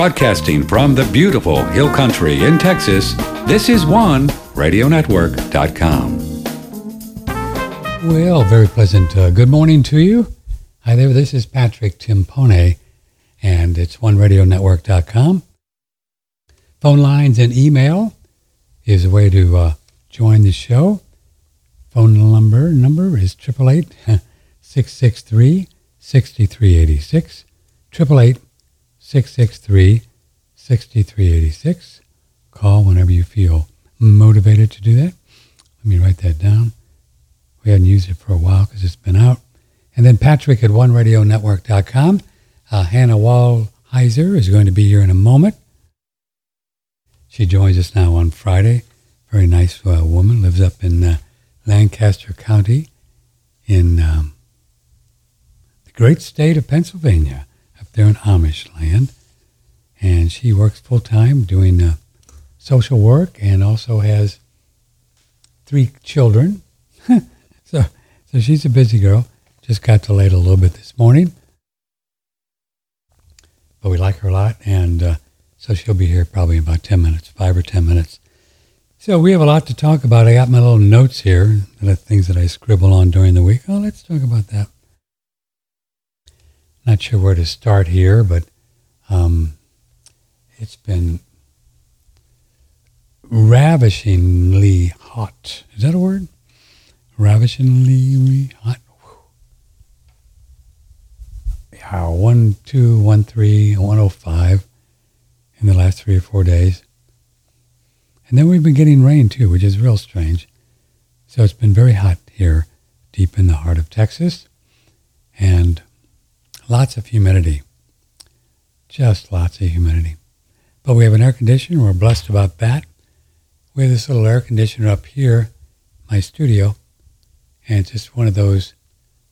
Broadcasting from the beautiful Hill Country in Texas, this is OneRadioNetwork.com. Well, very pleasant uh, good morning to you. Hi there, this is Patrick Timpone, and it's OneRadioNetwork.com. Phone lines and email is a way to uh, join the show. Phone number number is 888 663 6386. 888 663 6386. Call whenever you feel motivated to do that. Let me write that down. We haven't used it for a while because it's been out. And then Patrick at OneRadioNetwork.com. Uh, Hannah Wallheiser is going to be here in a moment. She joins us now on Friday. Very nice uh, woman, lives up in uh, Lancaster County in um, the great state of Pennsylvania, up there in Amish land. And she works full time doing uh, social work and also has three children. so, so she's a busy girl. Just got delayed a little bit this morning. But we like her a lot. And uh, so she'll be here probably in about 10 minutes, five or 10 minutes. So we have a lot to talk about. I got my little notes here, the things that I scribble on during the week. Oh, let's talk about that. Not sure where to start here, but um, it's been ravishingly hot. Is that a word? Ravishingly hot. Yeah, one, two, one, three, one oh five in the last three or four days. And then we've been getting rain too, which is real strange. So it's been very hot here, deep in the heart of Texas, and lots of humidity. Just lots of humidity. But we have an air conditioner. We're blessed about that. We have this little air conditioner up here, my studio, and it's just one of those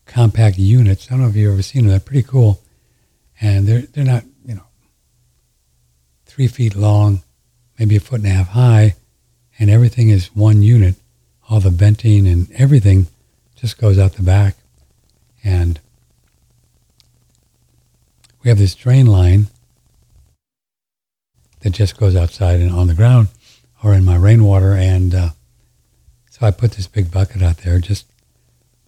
compact units. I don't know if you've ever seen them. They're pretty cool, and they're they're not you know three feet long, maybe a foot and a half high, and everything is one unit. All the venting and everything just goes out the back, and we have this drain line that just goes outside and on the ground or in my rainwater. And uh, so I put this big bucket out there, just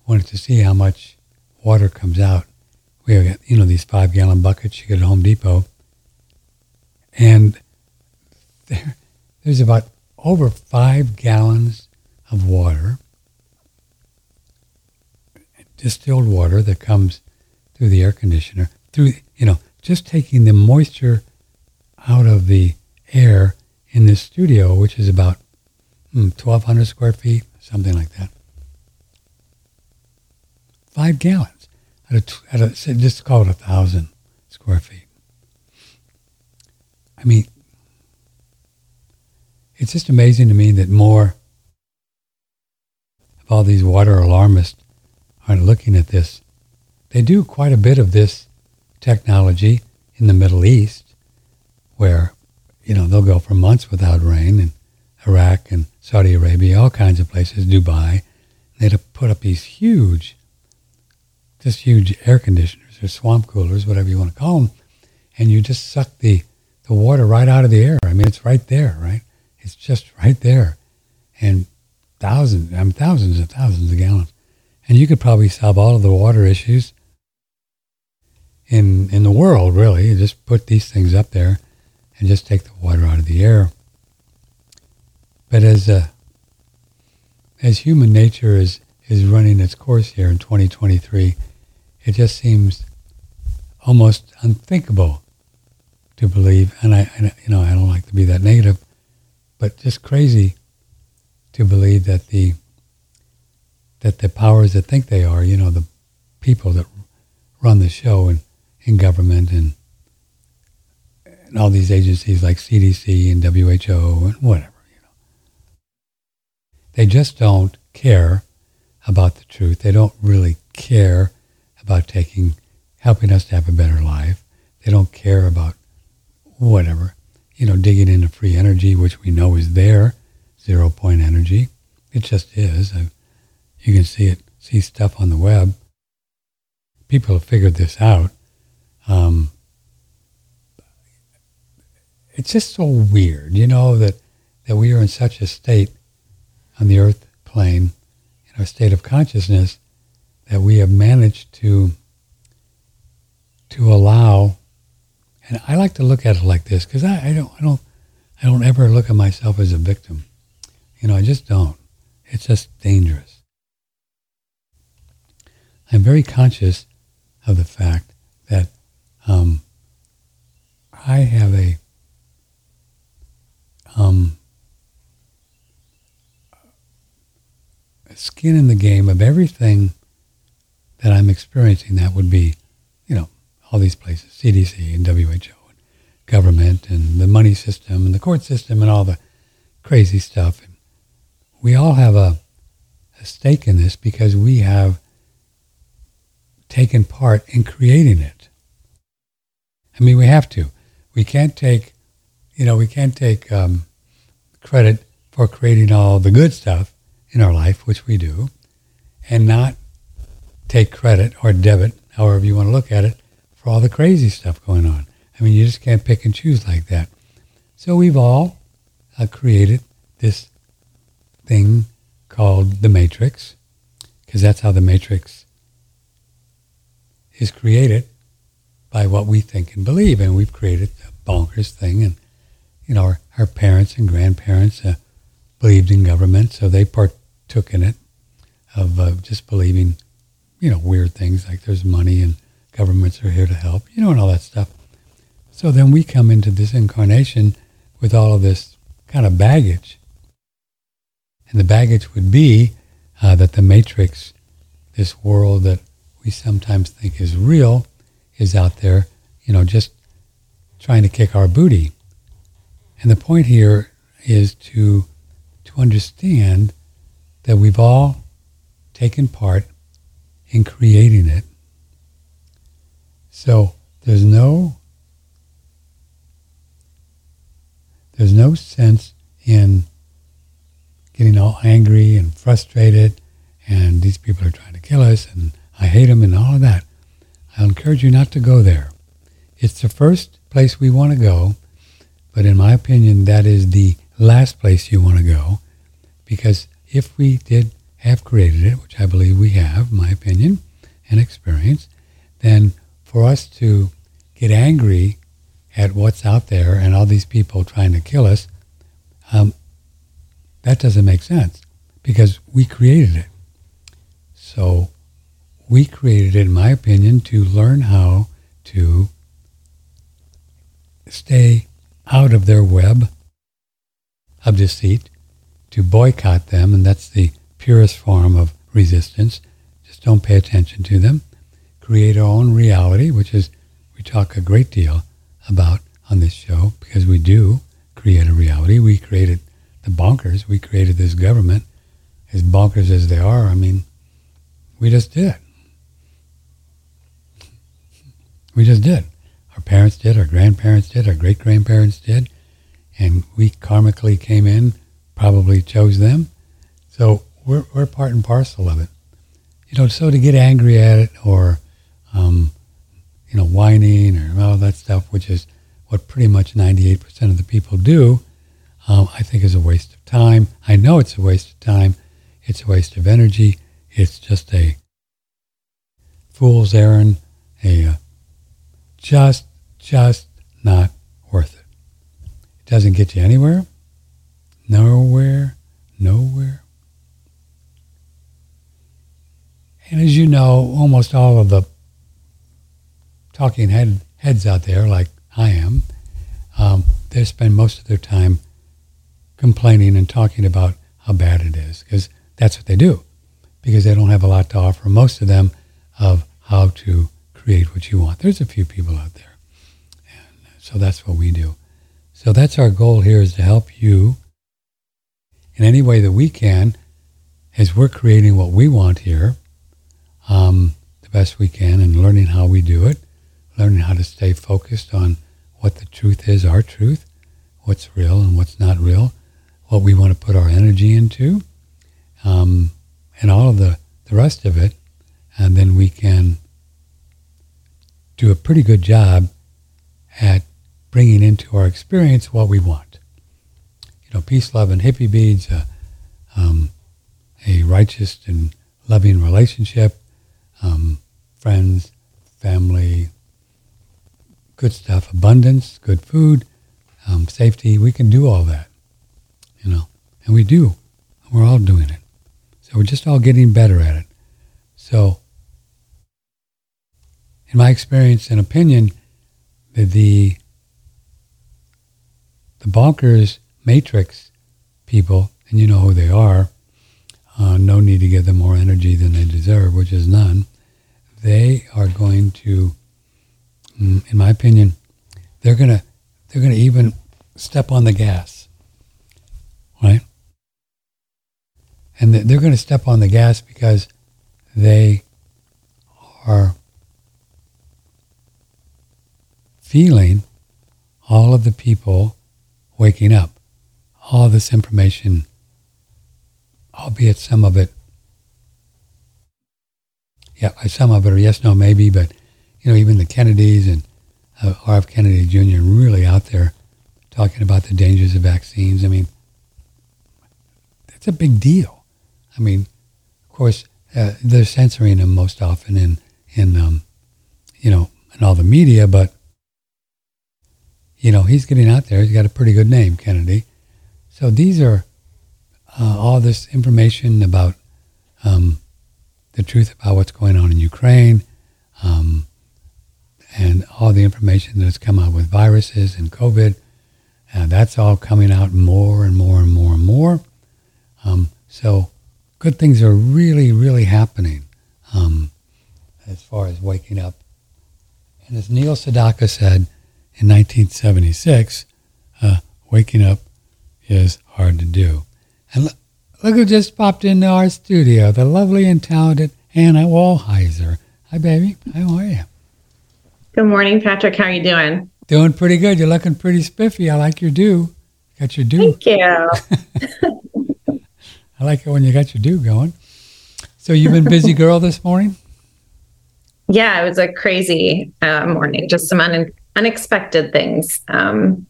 wanted to see how much water comes out. We have, you know, these five gallon buckets you get at Home Depot. And there, there's about over five gallons of water, distilled water that comes through the air conditioner, through, you know, just taking the moisture out of the air in this studio, which is about hmm, 1,200 square feet, something like that. Five gallons at a just call it a thousand square feet. I mean, it's just amazing to me that more of all these water alarmists aren't looking at this. They do quite a bit of this technology in the Middle East, where you know they'll go for months without rain, in Iraq and Saudi Arabia, all kinds of places, Dubai. They'd put up these huge, just huge air conditioners or swamp coolers, whatever you want to call them, and you just suck the the water right out of the air. I mean, it's right there, right? It's just right there, and thousands, I mean, thousands and thousands of gallons, and you could probably solve all of the water issues in in the world, really. You just put these things up there and just take the water out of the air. But as uh, as human nature is is running its course here in 2023, it just seems almost unthinkable to believe. And I, and, you know, I don't like to be that negative, but just crazy to believe that the that the powers that think they are, you know, the people that run the show and in government and, and all these agencies like CDC and WHO and whatever, you know. They just don't care about the truth. They don't really care about taking, helping us to have a better life. They don't care about whatever, you know, digging into free energy, which we know is there, zero point energy. It just is. You can see it, see stuff on the web. People have figured this out. Um, it's just so weird, you know, that, that we are in such a state on the earth plane, in our state of consciousness, that we have managed to to allow and I like to look at it like this because I, I don't I don't I don't ever look at myself as a victim. You know, I just don't. It's just dangerous. I'm very conscious of the fact that um, I have a um, skin in the game of everything that I'm experiencing. That would be, you know, all these places, CDC and WHO and government and the money system and the court system and all the crazy stuff. And we all have a, a stake in this because we have taken part in creating it. I mean, we have to. We can't take, you know, we can't take um, credit for creating all the good stuff in our life, which we do, and not take credit or debit, however you want to look at it, for all the crazy stuff going on. I mean, you just can't pick and choose like that. So we've all uh, created this thing called the Matrix, because that's how the Matrix is created by what we think and believe. And we've created a bonkers thing. And, you know, our, our parents and grandparents uh, believed in government, so they partook in it of uh, just believing, you know, weird things like there's money and governments are here to help, you know, and all that stuff. So then we come into this incarnation with all of this kind of baggage. And the baggage would be uh, that the matrix, this world that we sometimes think is real, is out there, you know, just trying to kick our booty. And the point here is to to understand that we've all taken part in creating it. So there's no there's no sense in getting all angry and frustrated and these people are trying to kill us and I hate them and all of that. I'll encourage you not to go there. It's the first place we want to go, but in my opinion, that is the last place you want to go because if we did have created it, which I believe we have, my opinion and experience, then for us to get angry at what's out there and all these people trying to kill us, um, that doesn't make sense because we created it. So we created it, in my opinion, to learn how to stay out of their web of deceit, to boycott them, and that's the purest form of resistance. Just don't pay attention to them. Create our own reality, which is we talk a great deal about on this show because we do create a reality. We created the bonkers. We created this government, as bonkers as they are. I mean, we just did. We just did. Our parents did, our grandparents did, our great grandparents did, and we karmically came in, probably chose them. So we're, we're part and parcel of it. You know, so to get angry at it or, um, you know, whining or all that stuff, which is what pretty much 98% of the people do, um, I think is a waste of time. I know it's a waste of time. It's a waste of energy. It's just a fool's errand, a uh, just, just not worth it. It doesn't get you anywhere, nowhere, nowhere. And as you know, almost all of the talking head, heads out there, like I am, um, they spend most of their time complaining and talking about how bad it is, because that's what they do, because they don't have a lot to offer, most of them, of how to create what you want. There's a few people out there. And so that's what we do. So that's our goal here is to help you in any way that we can as we're creating what we want here um, the best we can and learning how we do it, learning how to stay focused on what the truth is, our truth, what's real and what's not real, what we want to put our energy into, um, and all of the, the rest of it. And then we can do a pretty good job at bringing into our experience what we want. You know, peace, love, and hippie beads, uh, um, a righteous and loving relationship, um, friends, family, good stuff, abundance, good food, um, safety. We can do all that, you know, and we do. We're all doing it. So we're just all getting better at it. So, in my experience and opinion, the the, the bonkers matrix people, and you know who they are, uh, no need to give them more energy than they deserve, which is none. They are going to, mm, in my opinion, they're gonna they're gonna even step on the gas, right? And they're going to step on the gas because they are feeling all of the people waking up, all this information, albeit some of it, yeah, some of it are yes, no, maybe, but you know, even the Kennedys and uh, R.F. Kennedy Jr. really out there talking about the dangers of vaccines. I mean, that's a big deal. I mean, of course, uh, they're censoring them most often in in um, you know in all the media, but you know he's getting out there. He's got a pretty good name, Kennedy. So these are uh, all this information about um, the truth about what's going on in Ukraine, um, and all the information that's come out with viruses and COVID. Uh, that's all coming out more and more and more and more. Um, so good things are really, really happening um, as far as waking up. And as Neil Sedaka said in 1976, uh, waking up is hard to do. And look, look who just popped into our studio, the lovely and talented Hannah Wallheiser. Hi, baby. How are you? Good morning, Patrick. How are you doing? Doing pretty good. You're looking pretty spiffy. I like your do. Got your do. Thank you. I like it when you got your do going. So you've been busy girl this morning? Yeah, it was a crazy uh, morning. Just some un- unexpected things. Um,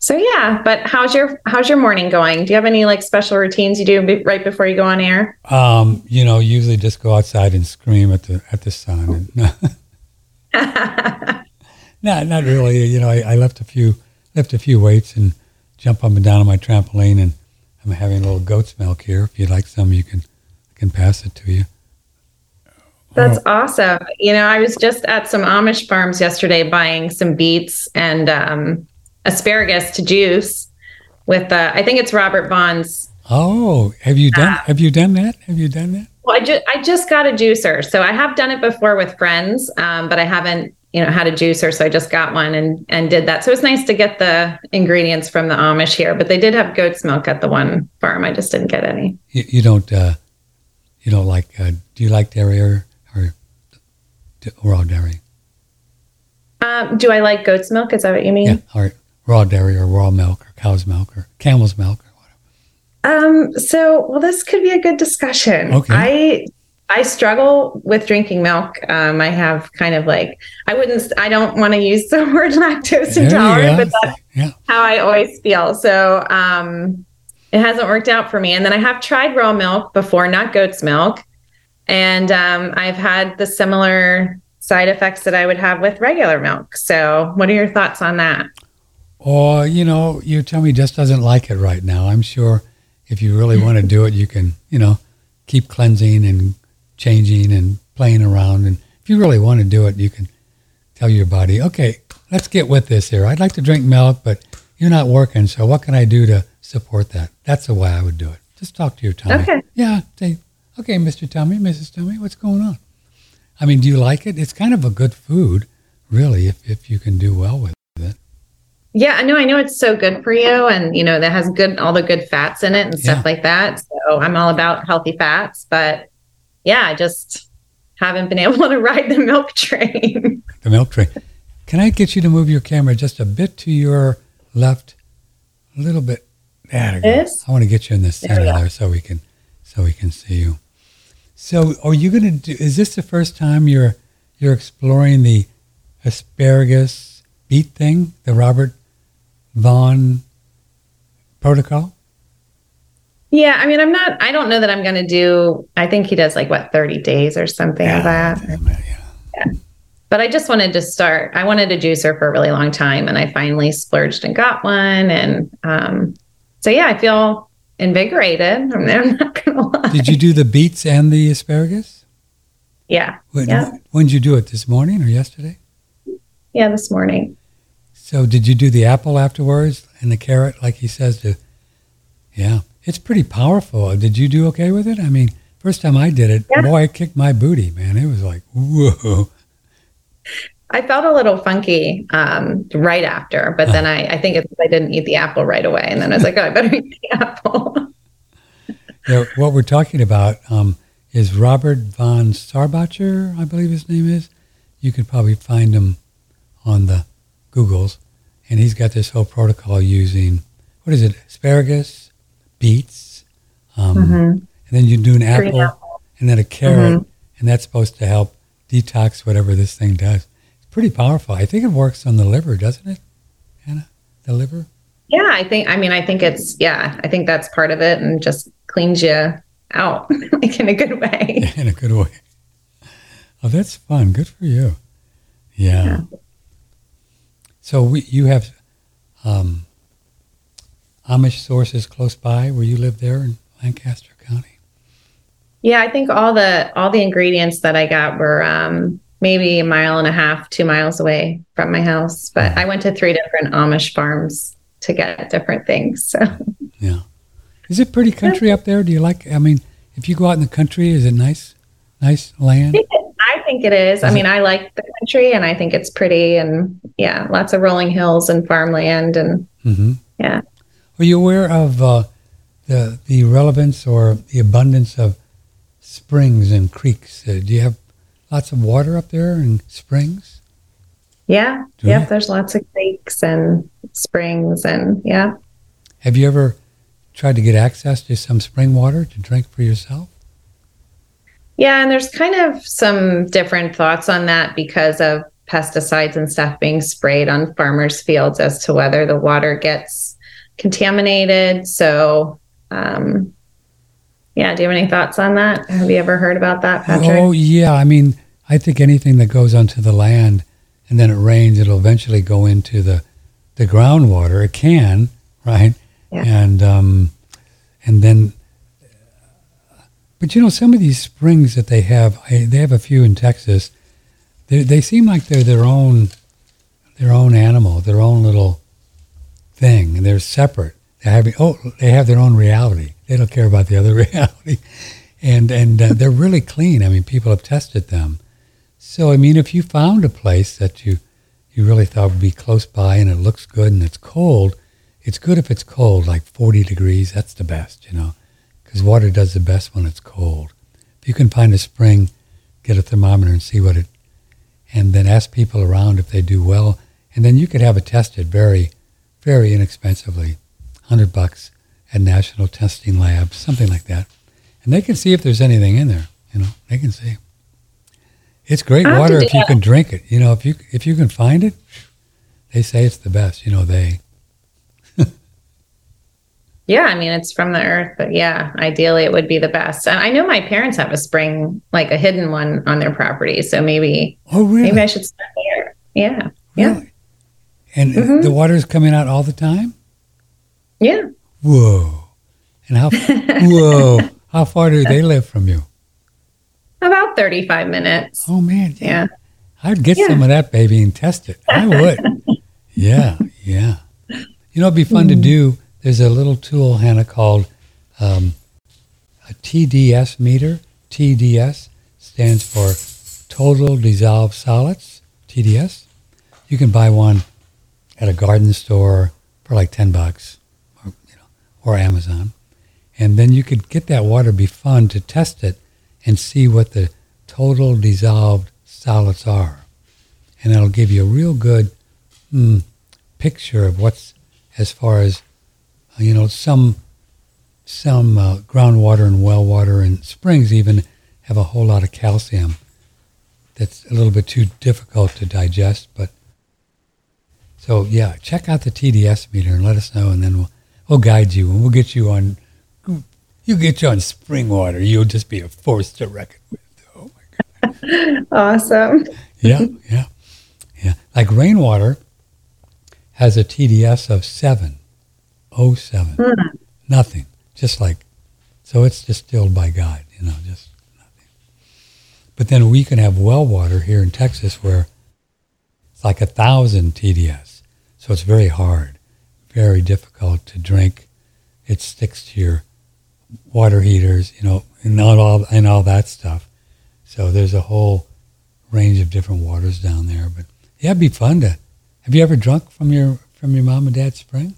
so yeah, but how's your how's your morning going? Do you have any like special routines you do be- right before you go on air? Um, you know, usually just go outside and scream at the at the sun. no, not really. You know, I, I left a few left a few weights and jump up and down on my trampoline and I'm having a little goat's milk here. If you'd like some, you can I can pass it to you. That's oh. awesome. You know, I was just at some Amish farms yesterday buying some beets and um, asparagus to juice with uh, I think it's Robert Vaughn's. Oh, have you done? Uh, have you done that? Have you done that? Well, I just I just got a juicer, so I have done it before with friends, um, but I haven't you know, had a juicer. So I just got one and, and did that. So it's nice to get the ingredients from the Amish here, but they did have goat's milk at the one farm. I just didn't get any. You, you don't, uh, you don't like, uh, do you like dairy raw dairy? Um, do I like goat's milk? Is that what you mean? Yeah, or raw dairy or raw milk or cow's milk or camel's milk or whatever. Um, so, well, this could be a good discussion. Okay. I I struggle with drinking milk. Um, I have kind of like I wouldn't. I don't want to use the word lactose intolerant, but that's yeah. how I always feel. So um, it hasn't worked out for me. And then I have tried raw milk before, not goat's milk, and um, I've had the similar side effects that I would have with regular milk. So, what are your thoughts on that? Or you know, your tummy just doesn't like it right now. I'm sure if you really want to do it, you can. You know, keep cleansing and changing and playing around. And if you really want to do it, you can tell your body, okay, let's get with this here. I'd like to drink milk, but you're not working. So what can I do to support that? That's the way I would do it. Just talk to your tummy. Okay. Yeah. Say, okay, Mr. Tummy, Mrs. Tummy, what's going on? I mean, do you like it? It's kind of a good food, really, if, if you can do well with it. Yeah, I know. I know it's so good for you, and you know that has good all the good fats in it and stuff yeah. like that. So I'm all about healthy fats, but yeah, I just haven't been able to ride the milk train. the milk train. Can I get you to move your camera just a bit to your left, a little bit? There this? I want to get you in the center there, there so we can so we can see you. So, are you going to do? Is this the first time you're you're exploring the asparagus beet thing, the Robert Vaughn protocol? Yeah, I mean, I'm not. I don't know that I'm going to do. I think he does like what 30 days or something yeah, like that. Yeah. yeah. But I just wanted to start. I wanted a juicer for a really long time, and I finally splurged and got one. And um, so yeah, I feel invigorated. I'm not going to lie. Did you do the beets and the asparagus? Yeah. When, yeah. when did you do it? This morning or yesterday? Yeah, this morning. So did you do the apple afterwards and the carrot, like he says to? Yeah. It's pretty powerful. Did you do okay with it? I mean, first time I did it, yeah. boy, it kicked my booty, man. It was like, whoa. I felt a little funky um, right after, but then I, I think it's I didn't eat the apple right away. And then I was like, oh, I better eat the apple. yeah, what we're talking about um, is Robert von Sarbacher, I believe his name is. You could probably find him on the Googles. And he's got this whole protocol using, what is it, asparagus, beets, um, mm-hmm. and then you do an apple, apple, and then a carrot, mm-hmm. and that's supposed to help detox whatever this thing does. Pretty powerful. I think it works on the liver, doesn't it, Hannah? The liver? Yeah, I think. I mean, I think it's yeah. I think that's part of it, and just cleans you out like in a good way. in a good way. Oh, that's fun. Good for you. Yeah. yeah. So we, you have um, Amish sources close by where you live there in Lancaster County? Yeah, I think all the all the ingredients that I got were um, maybe a mile and a half, two miles away from my house. But I went to three different Amish farms to get different things. So yeah, is it pretty country up there? Do you like? I mean, if you go out in the country, is it nice, nice land? I think it, I, think it is. is I mean, it? I like the country, and I think it's pretty, and yeah, lots of rolling hills and farmland, and mm-hmm. yeah. Are you aware of uh, the the relevance or the abundance of springs and creeks? Uh, do you have lots of water up there and springs? Yeah, do yeah. You? There's lots of creeks and springs, and yeah. Have you ever tried to get access to some spring water to drink for yourself? Yeah, and there's kind of some different thoughts on that because of pesticides and stuff being sprayed on farmers' fields as to whether the water gets contaminated. So, um, yeah, do you have any thoughts on that? Have you ever heard about that, Patrick? Oh, yeah. I mean, I think anything that goes onto the land and then it rains, it'll eventually go into the, the groundwater. It can, right? Yeah. And, um, and then, but you know, some of these springs that they have, I, they have a few in Texas. They, they seem like they're their own, their own animal, their own little thing, and they're separate. They're having oh, they have their own reality. They don't care about the other reality, and and uh, they're really clean. I mean, people have tested them. So I mean, if you found a place that you you really thought would be close by and it looks good and it's cold, it's good if it's cold, like 40 degrees. That's the best, you know, because water does the best when it's cold. If you can find a spring, get a thermometer and see what it, and then ask people around if they do well, and then you could have it tested very very inexpensively, 100 bucks at National Testing Labs, something like that. And they can see if there's anything in there, you know, they can see. It's great water if you can drink it. You know, if you if you can find it, they say it's the best, you know, they. yeah, I mean, it's from the earth, but yeah, ideally it would be the best. And I know my parents have a spring, like a hidden one on their property, so maybe Oh, really? Maybe I should start there. Yeah. Really? Yeah. And mm-hmm. the water is coming out all the time? Yeah. Whoa. And how whoa, how far do they live from you? About 35 minutes. Oh man. Yeah. I'd get yeah. some of that baby and test it. I would. yeah, yeah. You know, it'd be fun mm-hmm. to do. There's a little tool, Hannah, called um, a TDS meter. TDS stands for Total Dissolved Solids. TDS. You can buy one at a garden store for like 10 bucks or, Amazon. And then you could get that water, be fun to test it and see what the total dissolved solids are. And that'll give you a real good mm, picture of what's as far as, you know, some, some uh, groundwater and well water and springs even have a whole lot of calcium that's a little bit too difficult to digest, but So yeah, check out the TDS meter and let us know, and then we'll we'll guide you and we'll get you on. You get you on spring water. You'll just be a force to reckon with. Oh my god! awesome. yeah, yeah, yeah. Like rainwater has a TDS of seven, oh seven, mm. nothing. Just like, so it's distilled by God. You know, just nothing. But then we can have well water here in Texas where it's like a thousand TDS. So it's very hard, very difficult to drink. It sticks to your water heaters, you know, and all and all that stuff. So there's a whole range of different waters down there. But yeah, it'd be fun to. Have you ever drunk from your from your mom and dad's spring?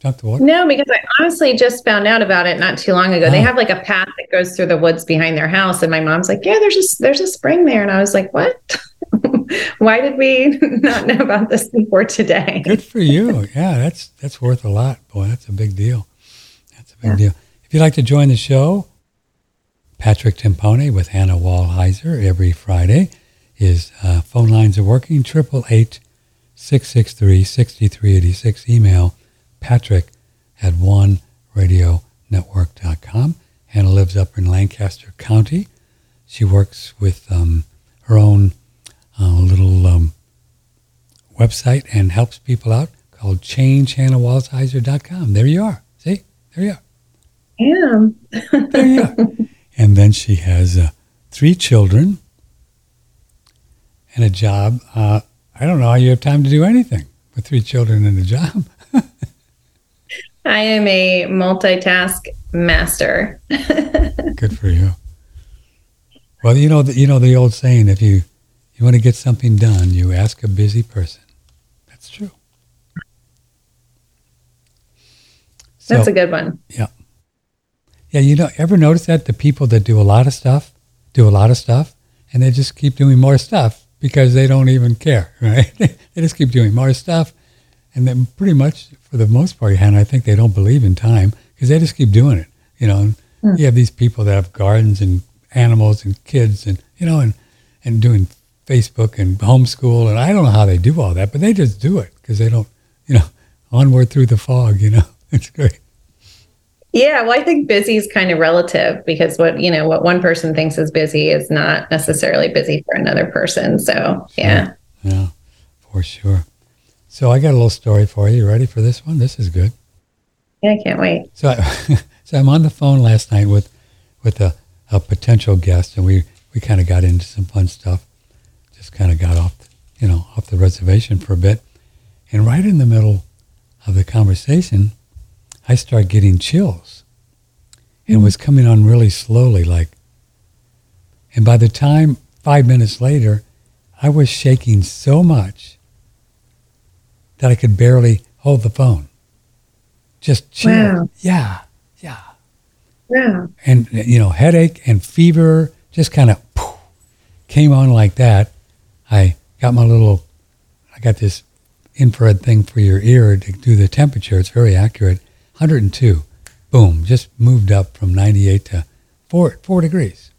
Drunk the water? No, because I honestly just found out about it not too long ago. Oh. They have like a path that goes through the woods behind their house, and my mom's like, "Yeah, there's a there's a spring there," and I was like, "What?" Why did we not know about this before today? Good for you. Yeah, that's that's worth a lot. Boy, that's a big deal. That's a big yeah. deal. If you'd like to join the show, Patrick Timpone with Hannah Wallheiser every Friday. His uh, phone lines are working, 888-663-6386. Email patrick at oneradionetwork.com. Hannah lives up in Lancaster County. She works with um, her own a little um, website and helps people out called changehannahwalsheiser.com. There you are. See? There you are. Yeah. there you are. And then she has uh, three children and a job. Uh, I don't know how you have time to do anything with three children and a job. I am a multitask master. Good for you. Well, you know, the, you know the old saying: if you you want to get something done, you ask a busy person. That's true. So, That's a good one. Yeah. Yeah, you know, ever notice that the people that do a lot of stuff do a lot of stuff and they just keep doing more stuff because they don't even care, right? they just keep doing more stuff. And then pretty much for the most part, Hannah, I think they don't believe in time because they just keep doing it. You know, mm. you have these people that have gardens and animals and kids and, you know, and, and doing Facebook and homeschool, and I don't know how they do all that, but they just do it because they don't, you know, onward through the fog. You know, it's great. Yeah, well, I think busy is kind of relative because what you know what one person thinks is busy is not necessarily busy for another person. So yeah, yeah, for sure. So I got a little story for you. you ready for this one? This is good. Yeah, I can't wait. So, I, so I'm on the phone last night with with a, a potential guest, and we we kind of got into some fun stuff just kind of got off, you know, off the reservation for a bit. And right in the middle of the conversation, I start getting chills. And it was coming on really slowly, like, and by the time five minutes later, I was shaking so much that I could barely hold the phone. Just chill. Wow. Yeah, yeah. Yeah. And, you know, headache and fever just kind of came on like that. I got my little, I got this infrared thing for your ear to do the temperature. It's very accurate. 102. Boom. Just moved up from 98 to four, four degrees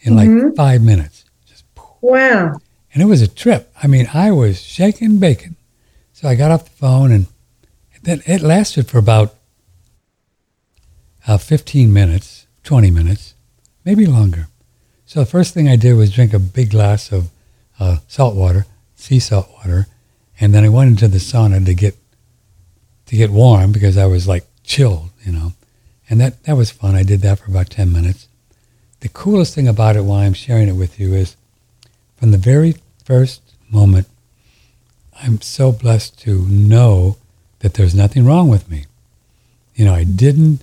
in mm-hmm. like five minutes. Just Wow. And it was a trip. I mean, I was shaking bacon. So I got off the phone and then it lasted for about uh, 15 minutes, 20 minutes, maybe longer. So the first thing I did was drink a big glass of uh, salt water, sea salt water, and then I went into the sauna to get to get warm because I was like chilled, you know, and that that was fun. I did that for about ten minutes. The coolest thing about it, why I'm sharing it with you, is from the very first moment, I'm so blessed to know that there's nothing wrong with me. You know, I didn't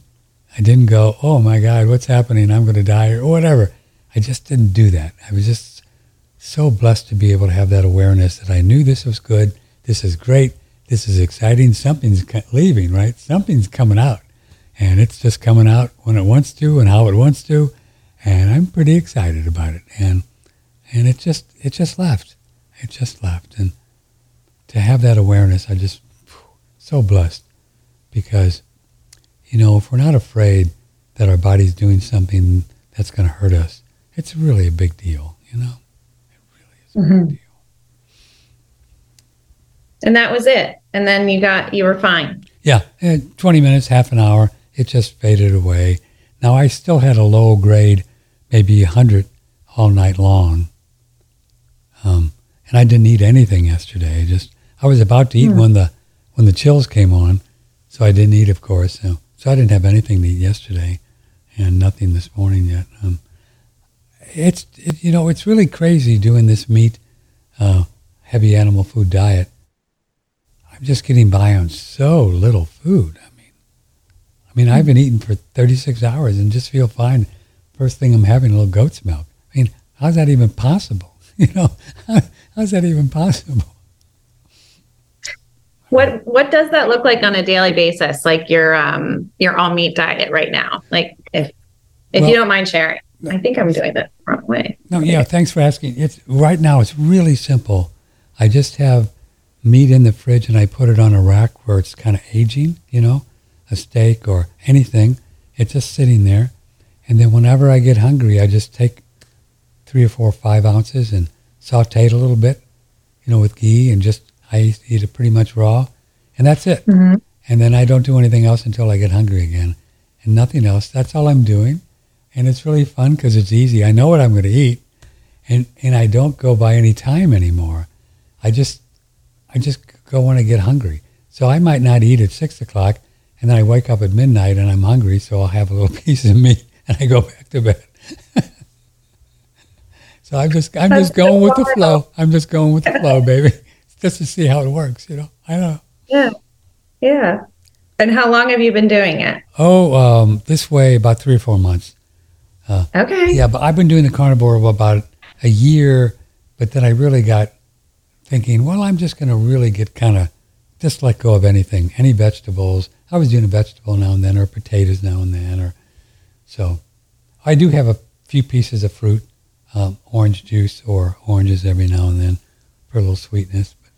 I didn't go, oh my God, what's happening? I'm going to die or whatever. I just didn't do that. I was just so blessed to be able to have that awareness that I knew this was good. This is great. This is exciting. Something's leaving, right? Something's coming out. And it's just coming out when it wants to and how it wants to. And I'm pretty excited about it. And and it just it just left. It just left. And to have that awareness, I just so blessed because, you know, if we're not afraid that our body's doing something that's going to hurt us, it's really a big deal, you know. Mm-hmm. And that was it. And then you got, you were fine. Yeah. 20 minutes, half an hour. It just faded away. Now I still had a low grade, maybe 100 all night long. Um, and I didn't eat anything yesterday. Just I was about to eat mm. when the when the chills came on, so I didn't eat, of course. So, so I didn't have anything to eat yesterday, and nothing this morning yet. Um, it's it, you know it's really crazy doing this meat, uh, heavy animal food diet. I'm just getting by on so little food. I mean, I mean I've been eating for 36 hours and just feel fine. First thing I'm having a little goat's milk. I mean, how's that even possible? You know, how's that even possible? What what does that look like on a daily basis? Like your um your all meat diet right now? Like if if well, you don't mind sharing. I think I'm doing it the wrong way. No, yeah, thanks for asking. It's right now it's really simple. I just have meat in the fridge and I put it on a rack where it's kind of aging, you know, a steak or anything. It's just sitting there. And then whenever I get hungry, I just take three or four or five ounces and saute it a little bit, you know, with ghee and just I eat it pretty much raw, and that's it. Mm-hmm. And then I don't do anything else until I get hungry again, and nothing else. That's all I'm doing, and it's really fun because it's easy. I know what I'm going to eat, and and I don't go by any time anymore. I just I just go when I get hungry. So I might not eat at six o'clock, and then I wake up at midnight and I'm hungry, so I'll have a little piece of meat and I go back to bed. so I'm just I'm just going with the flow. I'm just going with the flow, baby just to see how it works. You know, I don't know. Yeah, yeah. And how long have you been doing it? Oh, um, this way about three or four months. Uh, okay. Yeah, but I've been doing the carnivore about a year, but then I really got thinking, well, I'm just going to really get kind of just let go of anything, any vegetables. I was doing a vegetable now and then, or potatoes now and then, or so. I do have a few pieces of fruit, um, orange juice or oranges every now and then for a little sweetness But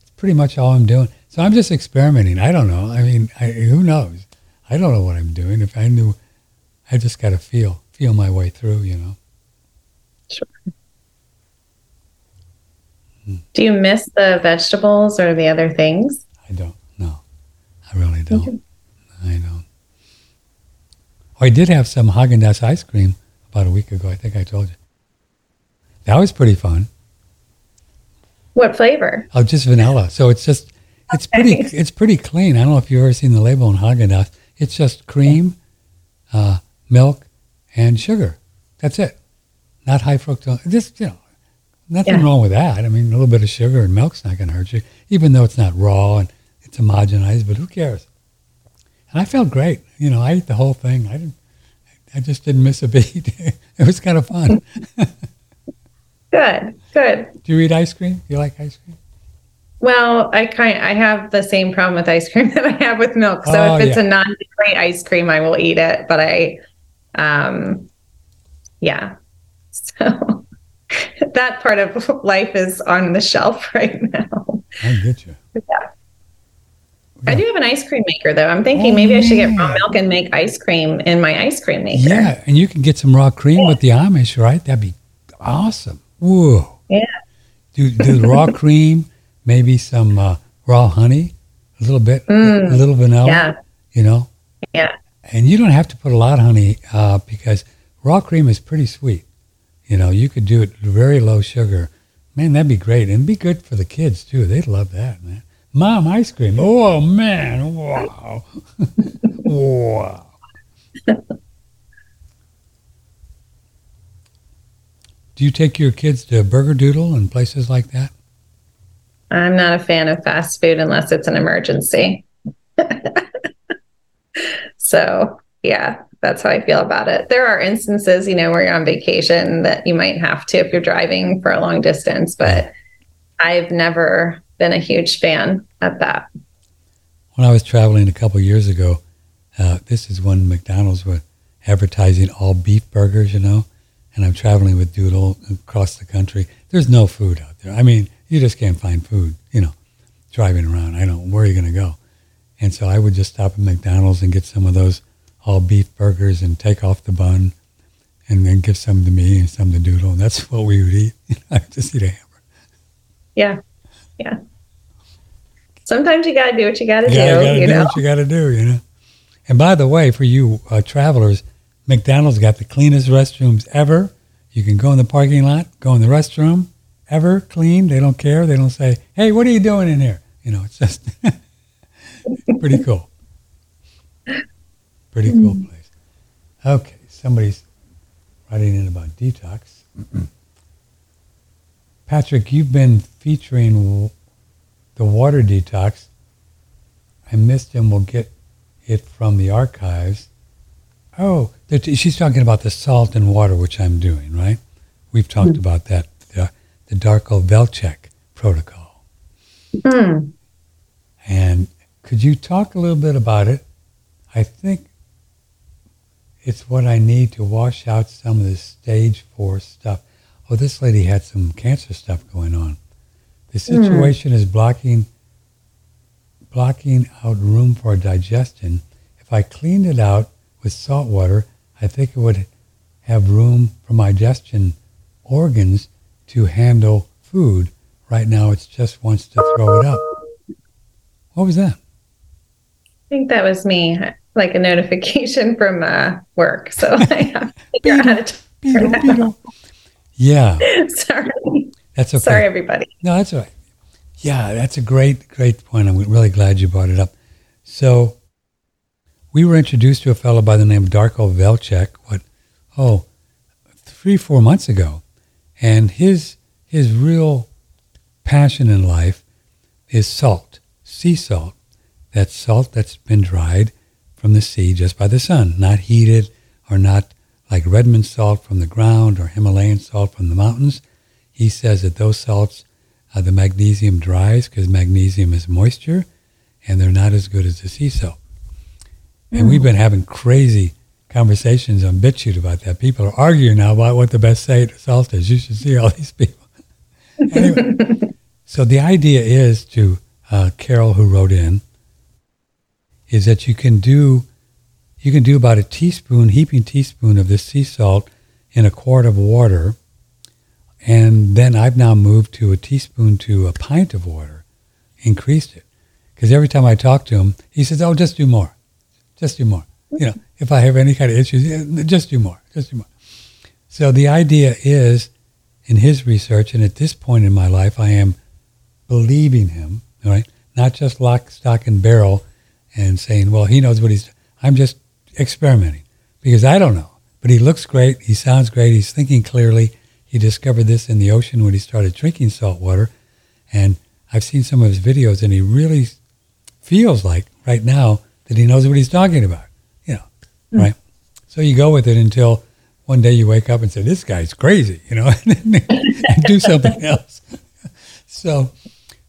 it's pretty much all I'm doing. So I'm just experimenting. I don't know. I mean, I, who knows? I don't know what I'm doing. If I knew, I just got to feel feel my way through. You know. Sure. Hmm. Do you miss the vegetables or the other things? I don't. No, I really don't. Okay. I don't. Oh, I did have some Haagen Dazs ice cream about a week ago. I think I told you. That was pretty fun. What flavor? Oh, just vanilla. So it's just it's pretty it's pretty clean. I don't know if you've ever seen the label on Haagen Dazs. It's just cream, uh, milk, and sugar. That's it. Not high fructose. Just you know, nothing yeah. wrong with that. I mean, a little bit of sugar and milk's not going to hurt you, even though it's not raw and it's homogenized. But who cares? And I felt great. You know, I ate the whole thing. I didn't. I just didn't miss a beat. it was kind of fun. Good, good. Do you eat ice cream? Do You like ice cream? Well, I kind I have the same problem with ice cream that I have with milk. So oh, if it's yeah. a non-dairy ice cream, I will eat it. But I, um, yeah. So that part of life is on the shelf right now. I get you. Yeah. yeah. I do have an ice cream maker though. I'm thinking oh, maybe I should get raw milk and make ice cream in my ice cream maker. Yeah, and you can get some raw cream yeah. with the Amish, right? That'd be awesome. Whoa. Yeah. Do, do the raw cream, maybe some uh, raw honey, a little bit, mm, a little vanilla. Yeah. You know? Yeah. And you don't have to put a lot of honey uh, because raw cream is pretty sweet. You know, you could do it very low sugar. Man, that'd be great. And be good for the kids too. They'd love that, man. Mom, ice cream. Oh, man. Wow. wow. Do you take your kids to Burger Doodle and places like that? I'm not a fan of fast food unless it's an emergency. so, yeah, that's how I feel about it. There are instances, you know, where you're on vacation that you might have to if you're driving for a long distance, but I've never been a huge fan of that. When I was traveling a couple years ago, uh, this is when McDonald's were advertising all beef burgers, you know, and I'm traveling with Doodle across the country, there's no food out there. I mean, you just can't find food, you know, driving around. I don't, where are you going to go? And so I would just stop at McDonald's and get some of those all beef burgers and take off the bun and then give some to me and some to Doodle. And that's what we would eat. I just eat a hamburger. Yeah. Yeah. sometimes you got to do what you got to do. You do know? what you got to do, you know. And by the way, for you uh, travelers, McDonald's got the cleanest restrooms ever. You can go in the parking lot, go in the restroom, ever clean. They don't care. They don't say, "Hey, what are you doing in here?" You know, it's just pretty cool. Pretty cool mm. place. Okay, somebody's writing in about detox. Patrick, you've been featuring the water detox. I missed him. We'll get it from the archives. Oh, she's talking about the salt and water, which I'm doing, right? We've talked mm. about that, the, the Darko Velcek protocol. Mm. And could you talk a little bit about it? I think it's what I need to wash out some of this stage four stuff. Oh, this lady had some cancer stuff going on. The hmm. situation mm. is blocking blocking out room for digestion. If I cleaned it out with salt water, I think it would have room for my digestion organs to handle food. Right now, it just wants to throw it up. What was that? I think that was me, like a notification from uh, work. So I have to figure out how to turn that Yeah. Sorry. That's okay. Sorry, everybody. No, that's all right. Yeah, that's a great, great point. I'm really glad you brought it up. So we were introduced to a fellow by the name of Darko Velcek, what, oh, three, four months ago. And his, his real passion in life is salt, sea salt. That's salt that's been dried from the sea just by the sun, not heated or not like Redmond salt from the ground or Himalayan salt from the mountains. He says that those salts, uh, the magnesium dries because magnesium is moisture, and they're not as good as the sea salt. Mm. And we've been having crazy conversations on BitChute about that. People are arguing now about what the best salt is. You should see all these people. anyway, so the idea is to uh, Carol, who wrote in, is that you can do you can do about a teaspoon, heaping teaspoon of this sea salt in a quart of water. And then I've now moved to a teaspoon to a pint of water, increased it. Because every time I talk to him, he says, oh, just do more. Just do more. You know, if I have any kind of issues, just do more. Just do more. So the idea is, in his research, and at this point in my life, I am believing him, right? Not just lock, stock, and barrel and saying, well, he knows what he's, I'm just experimenting because I don't know. But he looks great. He sounds great. He's thinking clearly. He discovered this in the ocean when he started drinking salt water. And I've seen some of his videos, and he really feels like right now that he knows what he's talking about. You know, mm. right? So you go with it until one day you wake up and say, "This guy's crazy," you know, and do something else. so,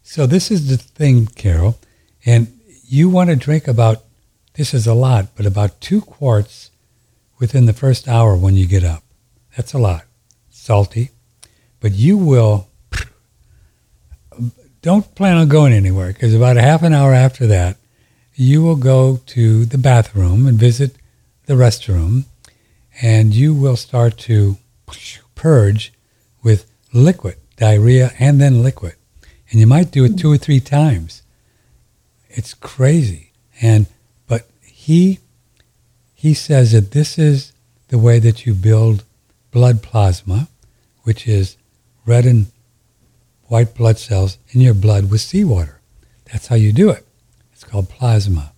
so this is the thing, Carol, and you want to drink about this is a lot, but about two quarts within the first hour when you get up. That's a lot. Salty. But you will, don't plan on going anywhere because about a half an hour after that, you will go to the bathroom and visit the restroom and you will start to purge with liquid, diarrhea, and then liquid. And you might do it two or three times. It's crazy. And but he he says that this is the way that you build blood plasma, which is red and white blood cells in your blood with seawater. That's how you do it. It's called plasma.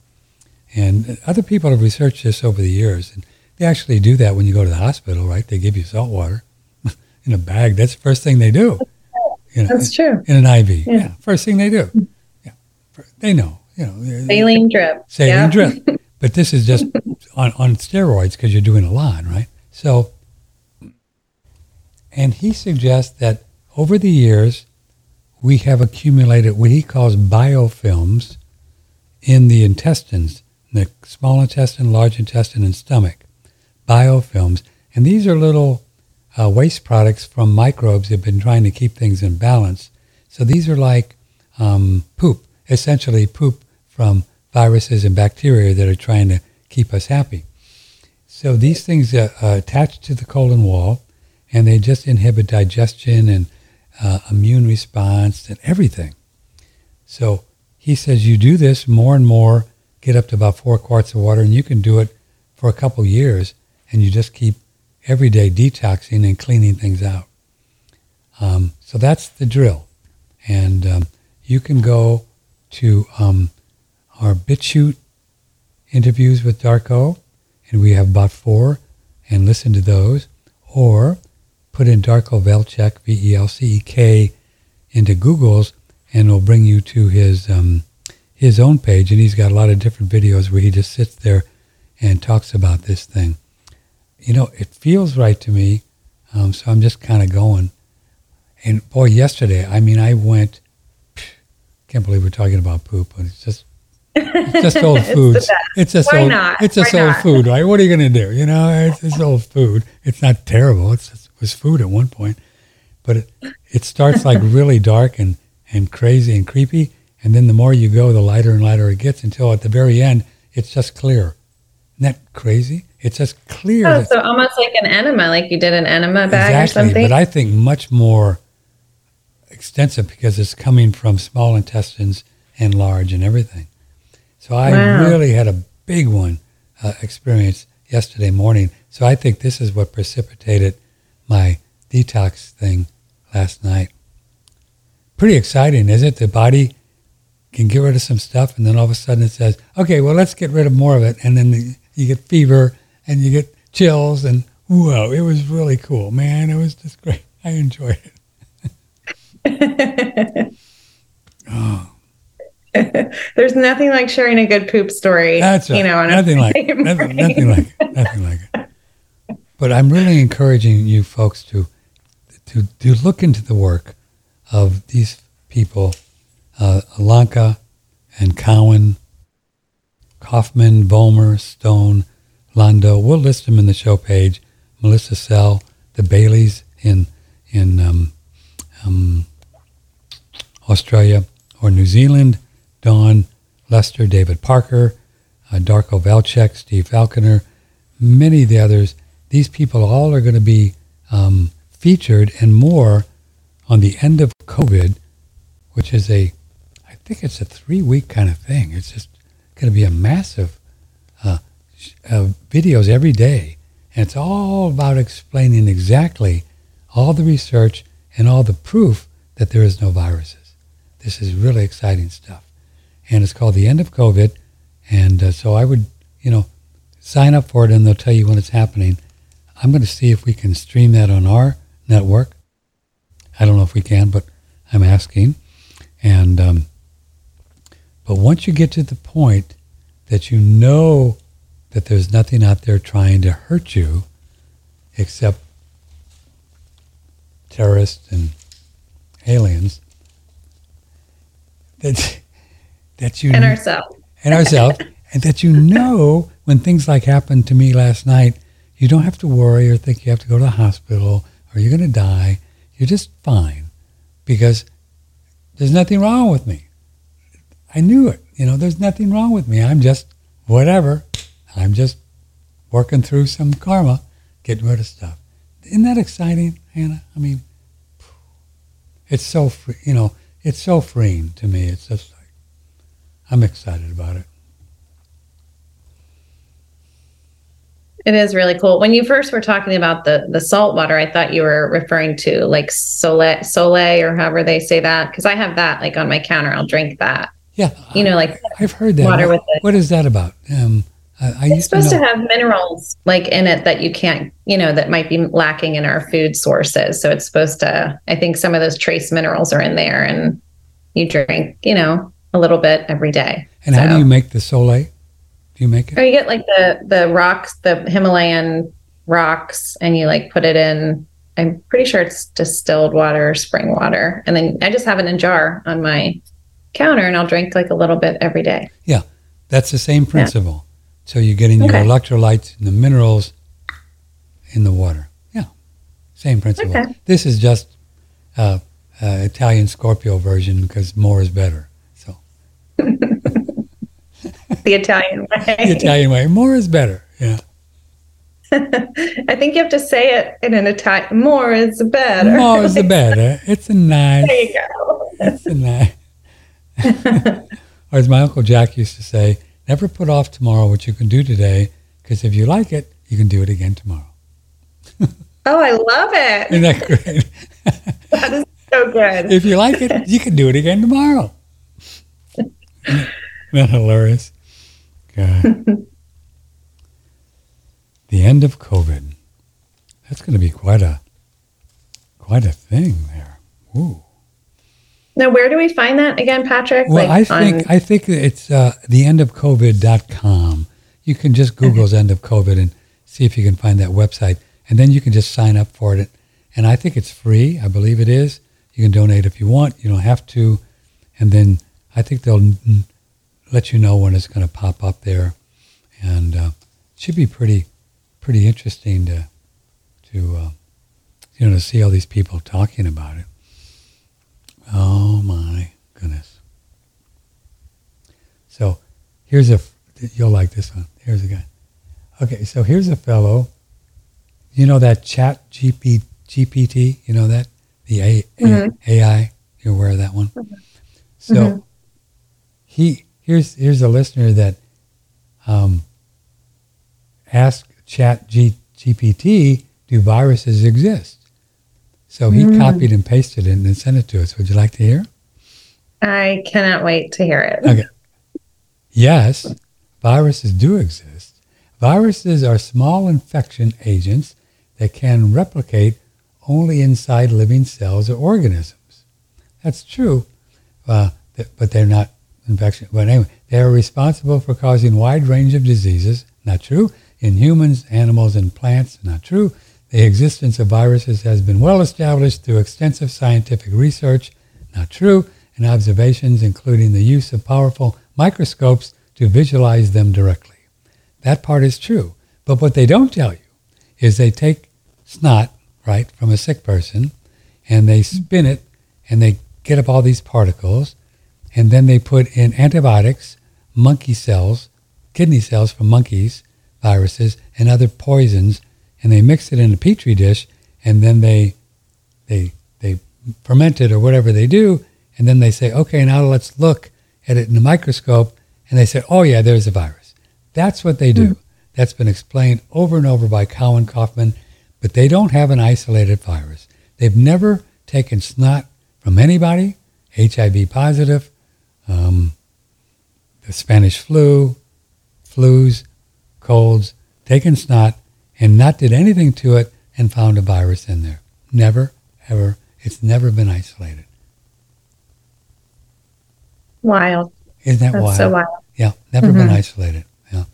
And other people have researched this over the years, and they actually do that when you go to the hospital, right? They give you salt water in a bag. That's the first thing they do. You know, That's true. In an IV. Yeah. yeah. First thing they do. Mm-hmm. Yeah. They know. You know. Saline drip. Saline yeah. drip. But this is just on, on steroids because you're doing a lot, right? So, and he suggests that over the years, we have accumulated what he calls biofilms in the intestines, the small intestine, large intestine, and stomach. Biofilms. And these are little uh, waste products from microbes that have been trying to keep things in balance. So these are like um, poop, essentially poop from viruses and bacteria that are trying to keep us happy. So these things uh, uh, attach to the colon wall, and they just inhibit digestion and uh, immune response and everything. So he says you do this more and more, get up to about four quarts of water, and you can do it for a couple years, and you just keep every day detoxing and cleaning things out. Um, so that's the drill. And um, you can go to um, our BitChute interviews with Darko, and we have about four, and listen to those. Or put in Darko Velcek, V-E-L-C-E-K, into Google's, and it'll bring you to his um, his own page. And he's got a lot of different videos where he just sits there and talks about this thing. You know, it feels right to me, um, so I'm just kind of going. And boy, yesterday, I mean, I went. Can't believe we're talking about poop, it's just it's just old food. it's, it's just Why old. Not? It's just Why old not? food, right? What are you going to do? You know, it's just old food. It's not terrible. It's it was food at one point, but it, it starts like really dark and and crazy and creepy, and then the more you go, the lighter and lighter it gets until at the very end, it's just clear. Isn't that crazy? It's just clear. Oh, so almost like an enema, like you did an enema bag exactly, or something. but I think much more extensive because it's coming from small intestines and large and everything. So I Wow. really had a big one uh, experience yesterday morning. So I think this is what precipitated my detox thing last night. Pretty exciting, is it? The body can get rid of some stuff, and then all of a sudden it says, "Okay, well, let's get rid of more of it," and then the, you get fever and you get chills, and whoa, it was really cool, man. It was just great. I enjoyed it. There's nothing like sharing a good poop story. That's right. you know, nothing like nothing, nothing like it. Nothing like it. But I'm really encouraging you folks to to to look into the work of these people, uh, Alanka and Cowan, Kaufman, Vollmer, Stone, Londo. We'll list them in the show page. Melissa Sell, the Baileys in in um, um, Australia or New Zealand, Dawn Lester, David Parker, uh, Darko Velcek, Steve Falconer, many of the others. These people all are going to be um, featured and more on the end of COVID, which is a, I think it's a three week kind of thing. It's just going to be a massive uh, uh, videos every day. And it's all about explaining exactly all the research and all the proof that there is no viruses. This is really exciting stuff. And it's called The End of COVID. And uh, so I would, you know, sign up for it and they'll tell you when it's happening. I'm going to see if we can stream that on our network. I don't know if we can, but I'm asking. And, um, but once you get to the point that you know that there's nothing out there trying to hurt you except terrorists and aliens, that, that you and ourselves. and ourselves, and that you know when things like happened to me last night, you don't have to worry or think you have to go to the hospital or you're going to die. You're just fine because there's nothing wrong with me. I knew it. You know, there's nothing wrong with me. I'm just whatever. I'm just working through some karma, getting rid of stuff. Isn't that exciting, Hannah? I mean, it's so free, you know, it's so freeing to me. It's just I'm excited about it. It is really cool. When you first were talking about the the salt water, I thought you were referring to like sole Soleil or however they say that, because I have that like on my counter. I'll drink that. Yeah. You know, like I've heard that. water what, with it. what is that about? Um, I, I it's supposed to to, have minerals like in it that you can't, you know, that might be lacking in our food sources. So it's supposed to. I think some of those trace minerals are in there, and you drink, you know, a little bit every day. and how do you make the sole? Do you make Or it? you get like the the rocks, the Himalayan rocks, and you like put it in. I'm pretty sure it's distilled water spring water, and then I just have it in a jar on my counter, and I'll drink like a little bit every day. Yeah, that's the same principle. So you're getting your electrolytes and the minerals in the water. Yeah, same principle. Okay. This is just uh, uh, Italian Scorpio version because more is better. The Italian way. the Italian way, more is better. Yeah, I think you have to say it in an Italian. More is better. more is the better. It's a nice. There you go. It's a nice. or as my Uncle Jack used to say, never put off tomorrow what you can do today, because if you like it, you can do it again tomorrow. oh, I love it. Isn't that great? that is so good. if you like it, you can do it again tomorrow. Isn't that hilarious? God. the end of COVID. That's going to be quite a quite a thing there. Ooh. Now, where do we find that again, Patrick? Well, like I think on... I think it's uh, theendofcovid.com. You can just Google's end of COVID and see if you can find that website, and then you can just sign up for it. And I think it's free. I believe it is. You can donate if you want. You don't have to. And then I think they'll let you know when it's going to pop up there, and uh, it should be pretty pretty interesting to to uh, you know to see all these people talking about it. Oh my goodness! So here's a you'll like this one. Here's a guy. Okay, so here's a fellow. You know that Chat GP, GPT. You know that the A, mm-hmm. AI. You're aware of that one. Mm-hmm. So mm-hmm. He here's here's a listener that um, asked Chat G, GPT, "Do viruses exist?" So he mm. copied and pasted it and sent it to us. Would you like to hear? I cannot wait to hear it. Okay. Yes, viruses do exist. Viruses are small infection agents that can replicate only inside living cells or organisms. That's true, uh, but they're not infection. But anyway, they are responsible for causing wide range of diseases. Not true. In humans, animals, and plants, not true. The existence of viruses has been well established through extensive scientific research, not true, and observations, including the use of powerful microscopes to visualize them directly. That part is true. But what they don't tell you is they take snot, right, from a sick person, and they spin it, and they get up all these particles, and then they put in antibiotics, monkey cells, kidney cells from monkeys, viruses, and other poisons and they mix it in a petri dish, and then they they they ferment it or whatever they do, and then they say, okay, now let's look at it in a microscope, and they say, oh yeah, there's a virus. That's what they do. Mm. That's been explained over and over by Cowan Kaufman, but they don't have an isolated virus. They've never taken snot from anybody, HIV positive, um, the Spanish flu, flus, colds, taken snot, and not did anything to it and found a virus in there. Never, ever. It's never been isolated. Wild. Isn't that That's wild? so wild. Yeah, never mm-hmm. been isolated. Yeah.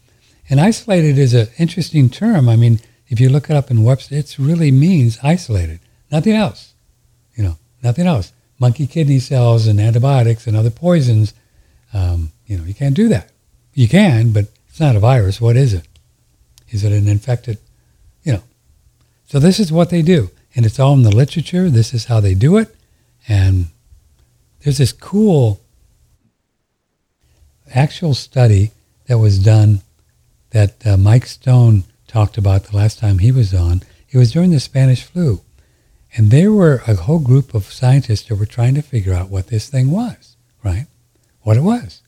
And isolated is an interesting term. I mean, if you look it up in Webster, it really means isolated. Nothing else. You know, nothing else. Monkey kidney cells and antibiotics and other poisons. Um, you know, you can't do that. You can, but it's not a virus. What is it? Is it an infected you know. So this is what they do. And it's all in the literature. This is how they do it. And there's this cool actual study that was done that uh, Mike Stone talked about the last time he was on. It was during the Spanish flu. And there were a whole group of scientists that were trying to figure out what this thing was, right? What it was.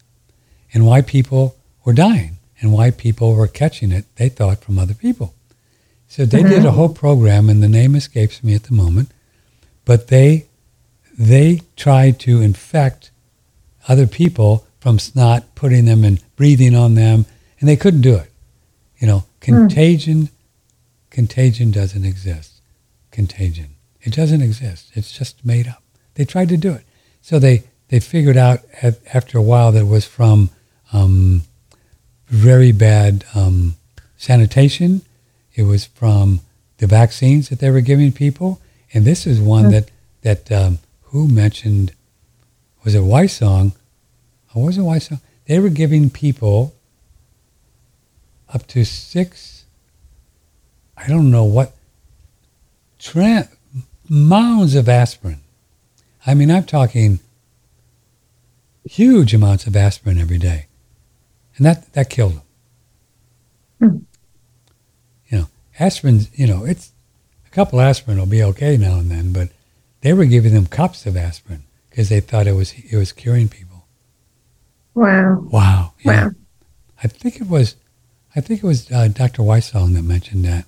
And why people were dying and why people were catching it, they thought, from other people. So they mm-hmm. did a whole program, and the name escapes me at the moment, but they they tried to infect other people from snot, putting them and breathing on them, and they couldn't do it. You know, contagion, mm. contagion doesn't exist. Contagion, it doesn't exist. It's just made up. They tried to do it, so they they figured out at, after a while that it was from um, very bad um, sanitation it was from the vaccines that they were giving people, and this is one mm-hmm. that that um, who mentioned was it Wysong? Or was it Wysong? They were giving people up to six. I don't know what tra- mounds of aspirin. I mean, I'm talking huge amounts of aspirin every day, and that that killed them. Mm You know, aspirin, you know, it's a couple aspirin will be okay now and then, but they were giving them cups of aspirin because they thought it was it was curing people. Wow. Wow. Yeah. Wow. I think it was, I think it was uh, Dr. Wysong that mentioned that.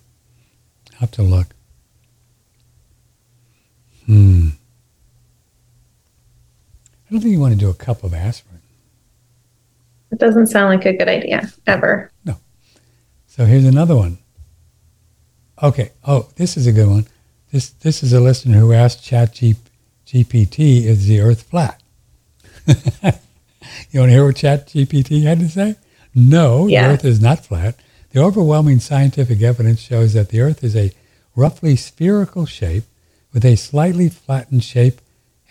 I'll have to look. Hmm. I don't think you want to do a cup of aspirin. It doesn't sound like a good idea ever. No. So here's another one. Okay. Oh, this is a good one. This this is a listener who asked Chat GPT, "Is the Earth flat?" you want to hear what Chat GPT had to say? No, yeah. the Earth is not flat. The overwhelming scientific evidence shows that the Earth is a roughly spherical shape with a slightly flattened shape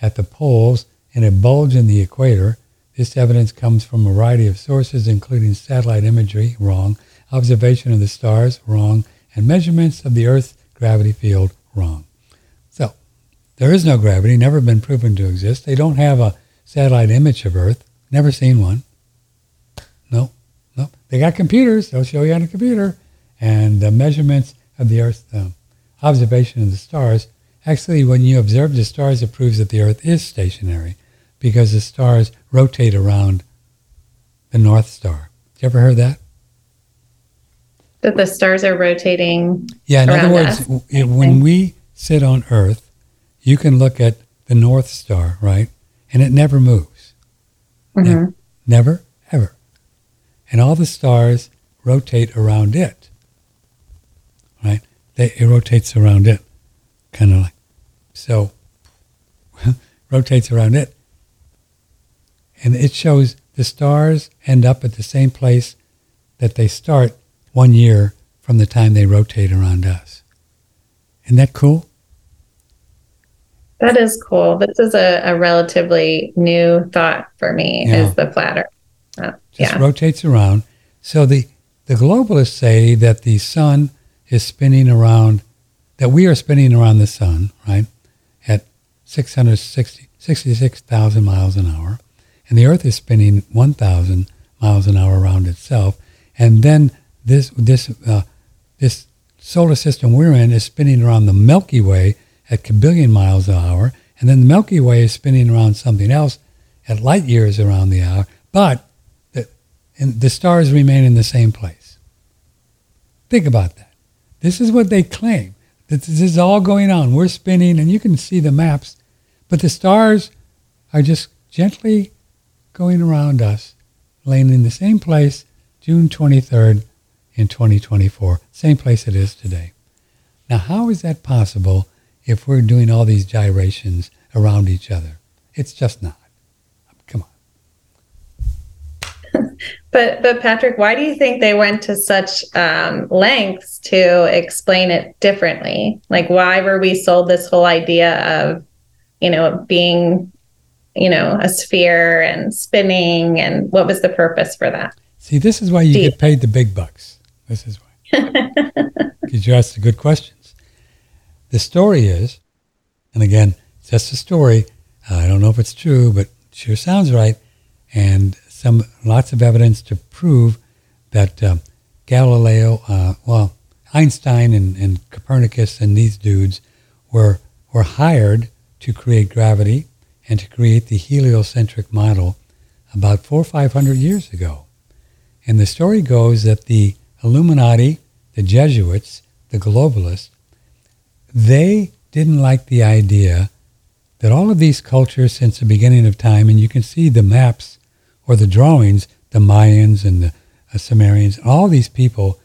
at the poles and a bulge in the equator. This evidence comes from a variety of sources, including satellite imagery, wrong, observation of the stars, wrong, and measurements of the Earth's gravity field, wrong. So, there is no gravity, never been proven to exist. They don't have a satellite image of Earth, never seen one. No, no. They got computers, they'll show you on a computer, and the measurements of the Earth's um, observation of the stars Actually, when you observe the stars, it proves that the Earth is stationary because the stars rotate around the North Star. You ever heard that? That the stars are rotating. Yeah, in other words, us. when we sit on Earth, you can look at the North Star, right? And it never moves. Mm-hmm. Never, never, ever. And all the stars rotate around it, right? They, it rotates around it, kind of like so rotates around it. And it shows the stars end up at the same place that they start one year from the time they rotate around us. Isn't that cool? That is cool. This is a, a relatively new thought for me, yeah. is the flatter. Uh, Just yeah. rotates around. So the, the globalists say that the sun is spinning around, that we are spinning around the sun, right? 666,000 miles an hour, and the Earth is spinning 1,000 miles an hour around itself, and then this this uh, this solar system we're in is spinning around the Milky Way at a billion miles an hour, and then the Milky Way is spinning around something else at light years around the hour, but the, the stars remain in the same place. Think about that. This is what they claim. This is all going on. We're spinning, and you can see the maps but the stars are just gently going around us, laying in the same place June 23rd in 2024, same place it is today. Now, how is that possible if we're doing all these gyrations around each other? It's just not. Come on. but, but Patrick, why do you think they went to such um, lengths to explain it differently? Like, why were we sold this whole idea of you know, being, you know, a sphere and spinning and what was the purpose for that? See, this is why you Deep. get paid the big bucks. This is why. Because you ask the good questions. The story is, and again, it's just a story. I don't know if it's true, but it sure sounds right. And some lots of evidence to prove that um, Galileo, uh, well, Einstein and, and Copernicus and these dudes were were hired to create gravity and to create the heliocentric model about four or five hundred years ago. And the story goes that the Illuminati, the Jesuits, the globalists, they didn't like the idea that all of these cultures since the beginning of time, and you can see the maps or the drawings, the Mayans and the uh, Sumerians, all these people,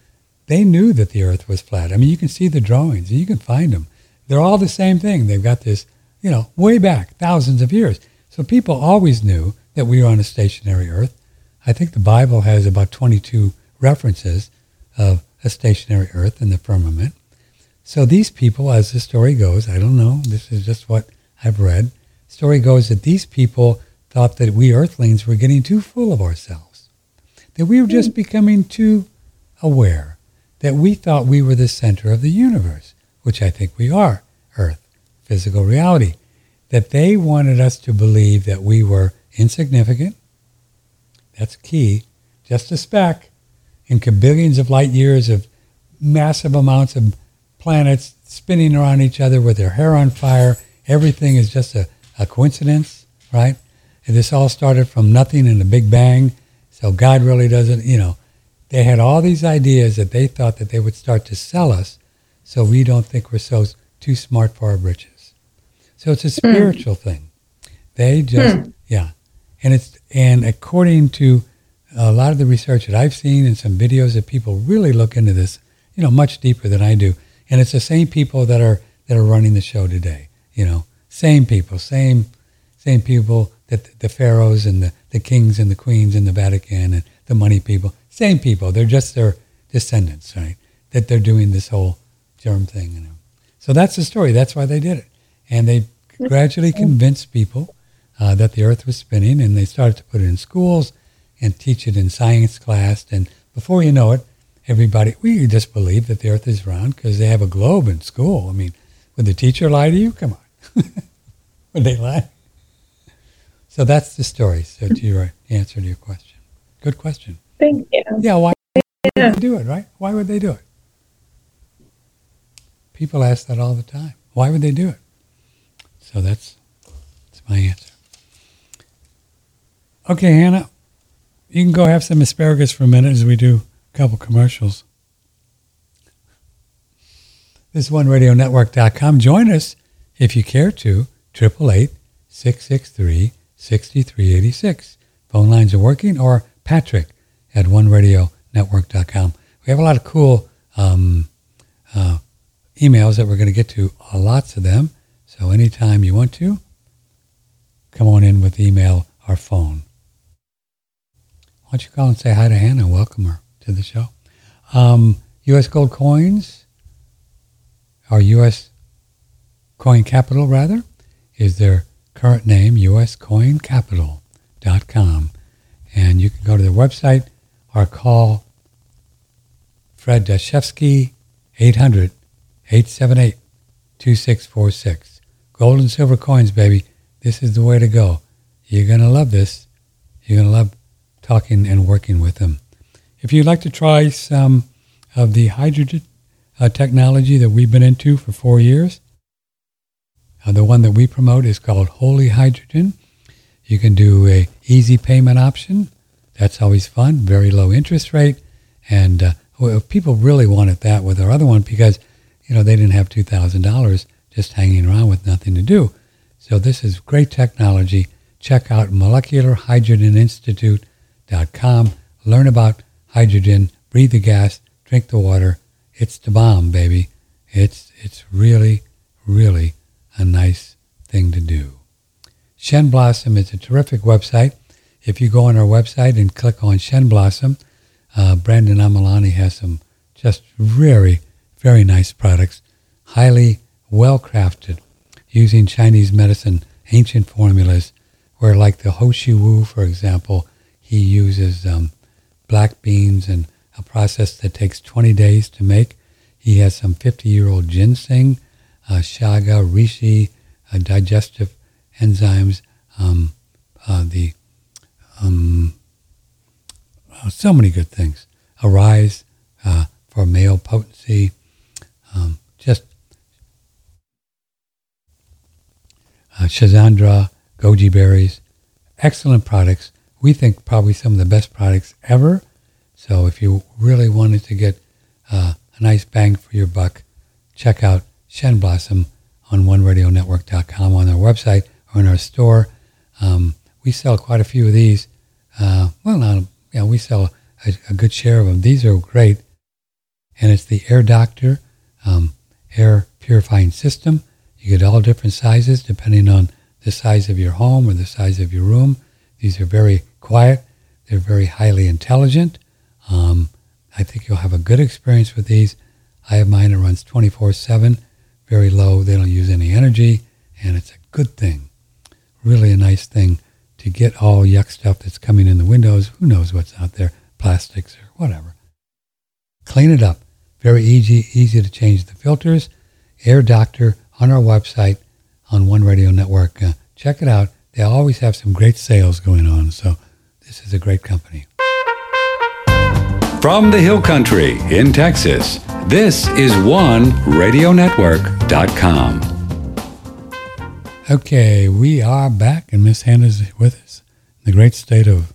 they knew that the earth was flat. I mean, you can see the drawings you can find them. They're all the same thing. They've got this you know, way back, thousands of years. So people always knew that we were on a stationary Earth. I think the Bible has about 22 references of a stationary Earth in the firmament. So these people, as the story goes, I don't know, this is just what I've read. Story goes that these people thought that we Earthlings were getting too full of ourselves, that we were just hmm. becoming too aware, that we thought we were the center of the universe, which I think we are, physical reality. That they wanted us to believe that we were insignificant. That's key. Just a speck in billions of light years of massive amounts of planets spinning around each other with their hair on fire. Everything is just a, a coincidence, right? And this all started from nothing in the Big Bang. So God really doesn't, you know, they had all these ideas that they thought that they would start to sell us so we don't think we're so too smart for our britches. So it's a hmm. spiritual mm. thing. They just, mm. yeah. And it's, and according to a lot of the research that I've seen and some videos that people really look into this, you know, much deeper than I do. And it's the same people that are, that are running the show today, you know, same people, same, same people that the pharaohs and the, the kings and the queens and the Vatican and the money people, same people. They're just their descendants, right? That they're doing this whole germ thing. You know? So that's the story. That's why they did it. And they gradually convinced people uh, that the earth was spinning and they started to put it in schools and teach it in science class. And before you know it, everybody, we just believe that the earth is round because they have a globe in school. I mean, would the teacher lie to you? Come on. would they lie? So that's the story. So to your answer to your question. Good question. Thank you. Yeah, why would they do it, right? Why would they do it? People ask that all the time. Why would they do it? So that's that's my answer. Okay, Hannah, you can go have some asparagus for a minute as we do a couple commercials. This is OneRadioNetwork.com. Join us if you care to. 888 663 6386. Phone lines are working, or Patrick at OneRadioNetwork.com. We have a lot of cool um, uh, emails that we're going to get to, uh, lots of them. So anytime you want to, come on in with email or phone. Why don't you call and say hi to Hannah welcome her to the show? Um, U.S. Gold Coins, or U.S. Coin Capital, rather, is their current name, uscoincapital.com. And you can go to their website or call Fred Dashevsky, 800 878 2646. Gold and silver coins, baby. This is the way to go. You're going to love this. You're going to love talking and working with them. If you'd like to try some of the hydrogen uh, technology that we've been into for four years, uh, the one that we promote is called Holy Hydrogen. You can do a easy payment option. That's always fun. Very low interest rate, and uh, well, people really wanted that with our other one because you know they didn't have two thousand dollars just hanging around with nothing to do. So this is great technology. Check out molecularhydrogeninstitute.com. Learn about hydrogen. Breathe the gas. Drink the water. It's the bomb, baby. It's it's really really a nice thing to do. Shen Blossom is a terrific website. If you go on our website and click on Shen Blossom, uh, Brandon Amalani has some just very, very nice products, highly well crafted, using Chinese medicine, ancient formulas, where like the Ho Shi Wu, for example, he uses um, black beans and a process that takes 20 days to make. He has some 50 year old ginseng uh, chaga, reishi, uh, digestive enzymes, um, uh, the um, so many good things. Arise for male potency, um, just uh, Schisandra, goji berries, excellent products. We think probably some of the best products ever. So if you really wanted to get uh, a nice bang for your buck, check out Shen Blossom on OneRadioNetwork.com on our website or in our store. Um, we sell quite a few of these. Uh, well, not, yeah, we sell a, a, good share of them. These are great. And it's the Air Doctor um, air purifying system. You get all different sizes depending on the size of your home or the size of your room. These are very quiet. They're very highly intelligent. Um, I think you'll have a good experience with these. I have mine that runs 24 7 very low. They don't use any energy, and it's a good thing. Really a nice thing to get all yuck stuff that's coming in the windows. Who knows what's out there? Plastics or whatever. Clean it up. Very easy, easy to change the filters. Air Doctor on our website on One Radio Network. Uh, check it out. They always have some great sales going on. So this is a great company. From the Hill Country in Texas, this is OneRadioNetwork.com. Okay, we are back, and Miss Hannah's with us in the great state of.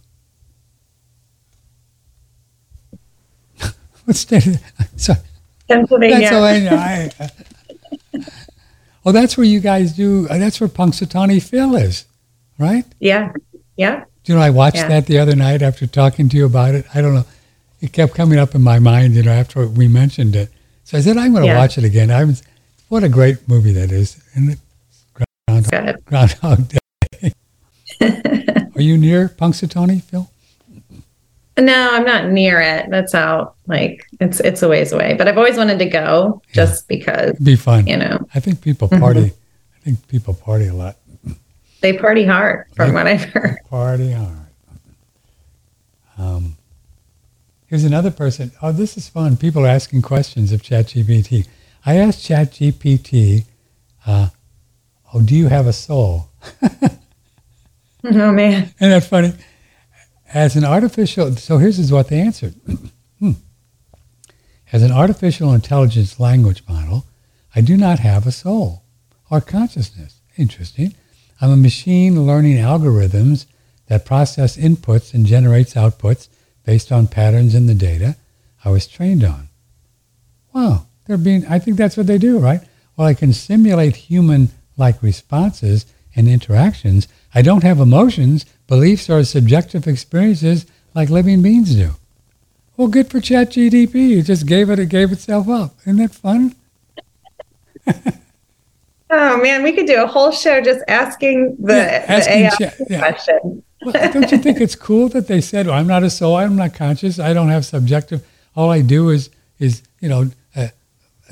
what state? Of, sorry. Pennsylvania. Pennsylvania. I, uh, well, that's where you guys do. Uh, that's where Punxsutawney Phil is, right? Yeah. Yeah. Do you know, I watched yeah. that the other night after talking to you about it. I don't know. It kept coming up in my mind, you know, after we mentioned it. So I said, I'm going to yeah. watch it again. I was, what a great movie that is. And Groundhog, Groundhog Day. Are you near Punxsutawney, Phil? No, I'm not near it. That's out. Like it's it's a ways away. But I've always wanted to go just yeah. because. It'd be fun. You know. I think people party. Mm-hmm. I think people party a lot. They party hard, from they what I've heard. Party hard. Um, here's another person. Oh, this is fun. People are asking questions of ChatGPT. I asked ChatGPT, uh, "Oh, do you have a soul?" oh man! Isn't that funny? As an artificial, so here's is what they answered. hmm. As an artificial intelligence language model, I do not have a soul or consciousness. Interesting. I'm a machine learning algorithms that process inputs and generates outputs based on patterns in the data I was trained on. Wow, they're being, I think that's what they do, right? Well, I can simulate human like responses and interactions. I don't have emotions, beliefs, or subjective experiences like living beings do. Well, good for ChatGPT. It just gave it, it gave itself up. Isn't that fun? Oh man, we could do a whole show just asking the, yeah, asking the AI chat, yeah. question. well, don't you think it's cool that they said, well, "I'm not a soul. I'm not conscious. I don't have subjective. All I do is is you know a,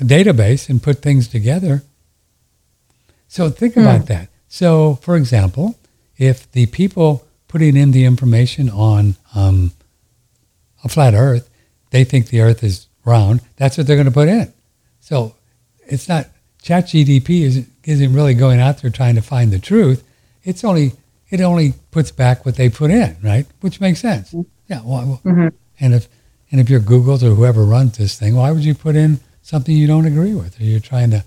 a database and put things together." So think hmm. about that. So, for example, if the people putting in the information on um, a flat Earth, they think the Earth is round. That's what they're going to put in. So it's not ChatGPT isn't, isn't really going out there trying to find the truth. It's only it only puts back what they put in, right? Which makes sense. Mm-hmm. Yeah. Well, mm-hmm. And if and if you're Google's or whoever runs this thing, why would you put in something you don't agree with, or you're trying to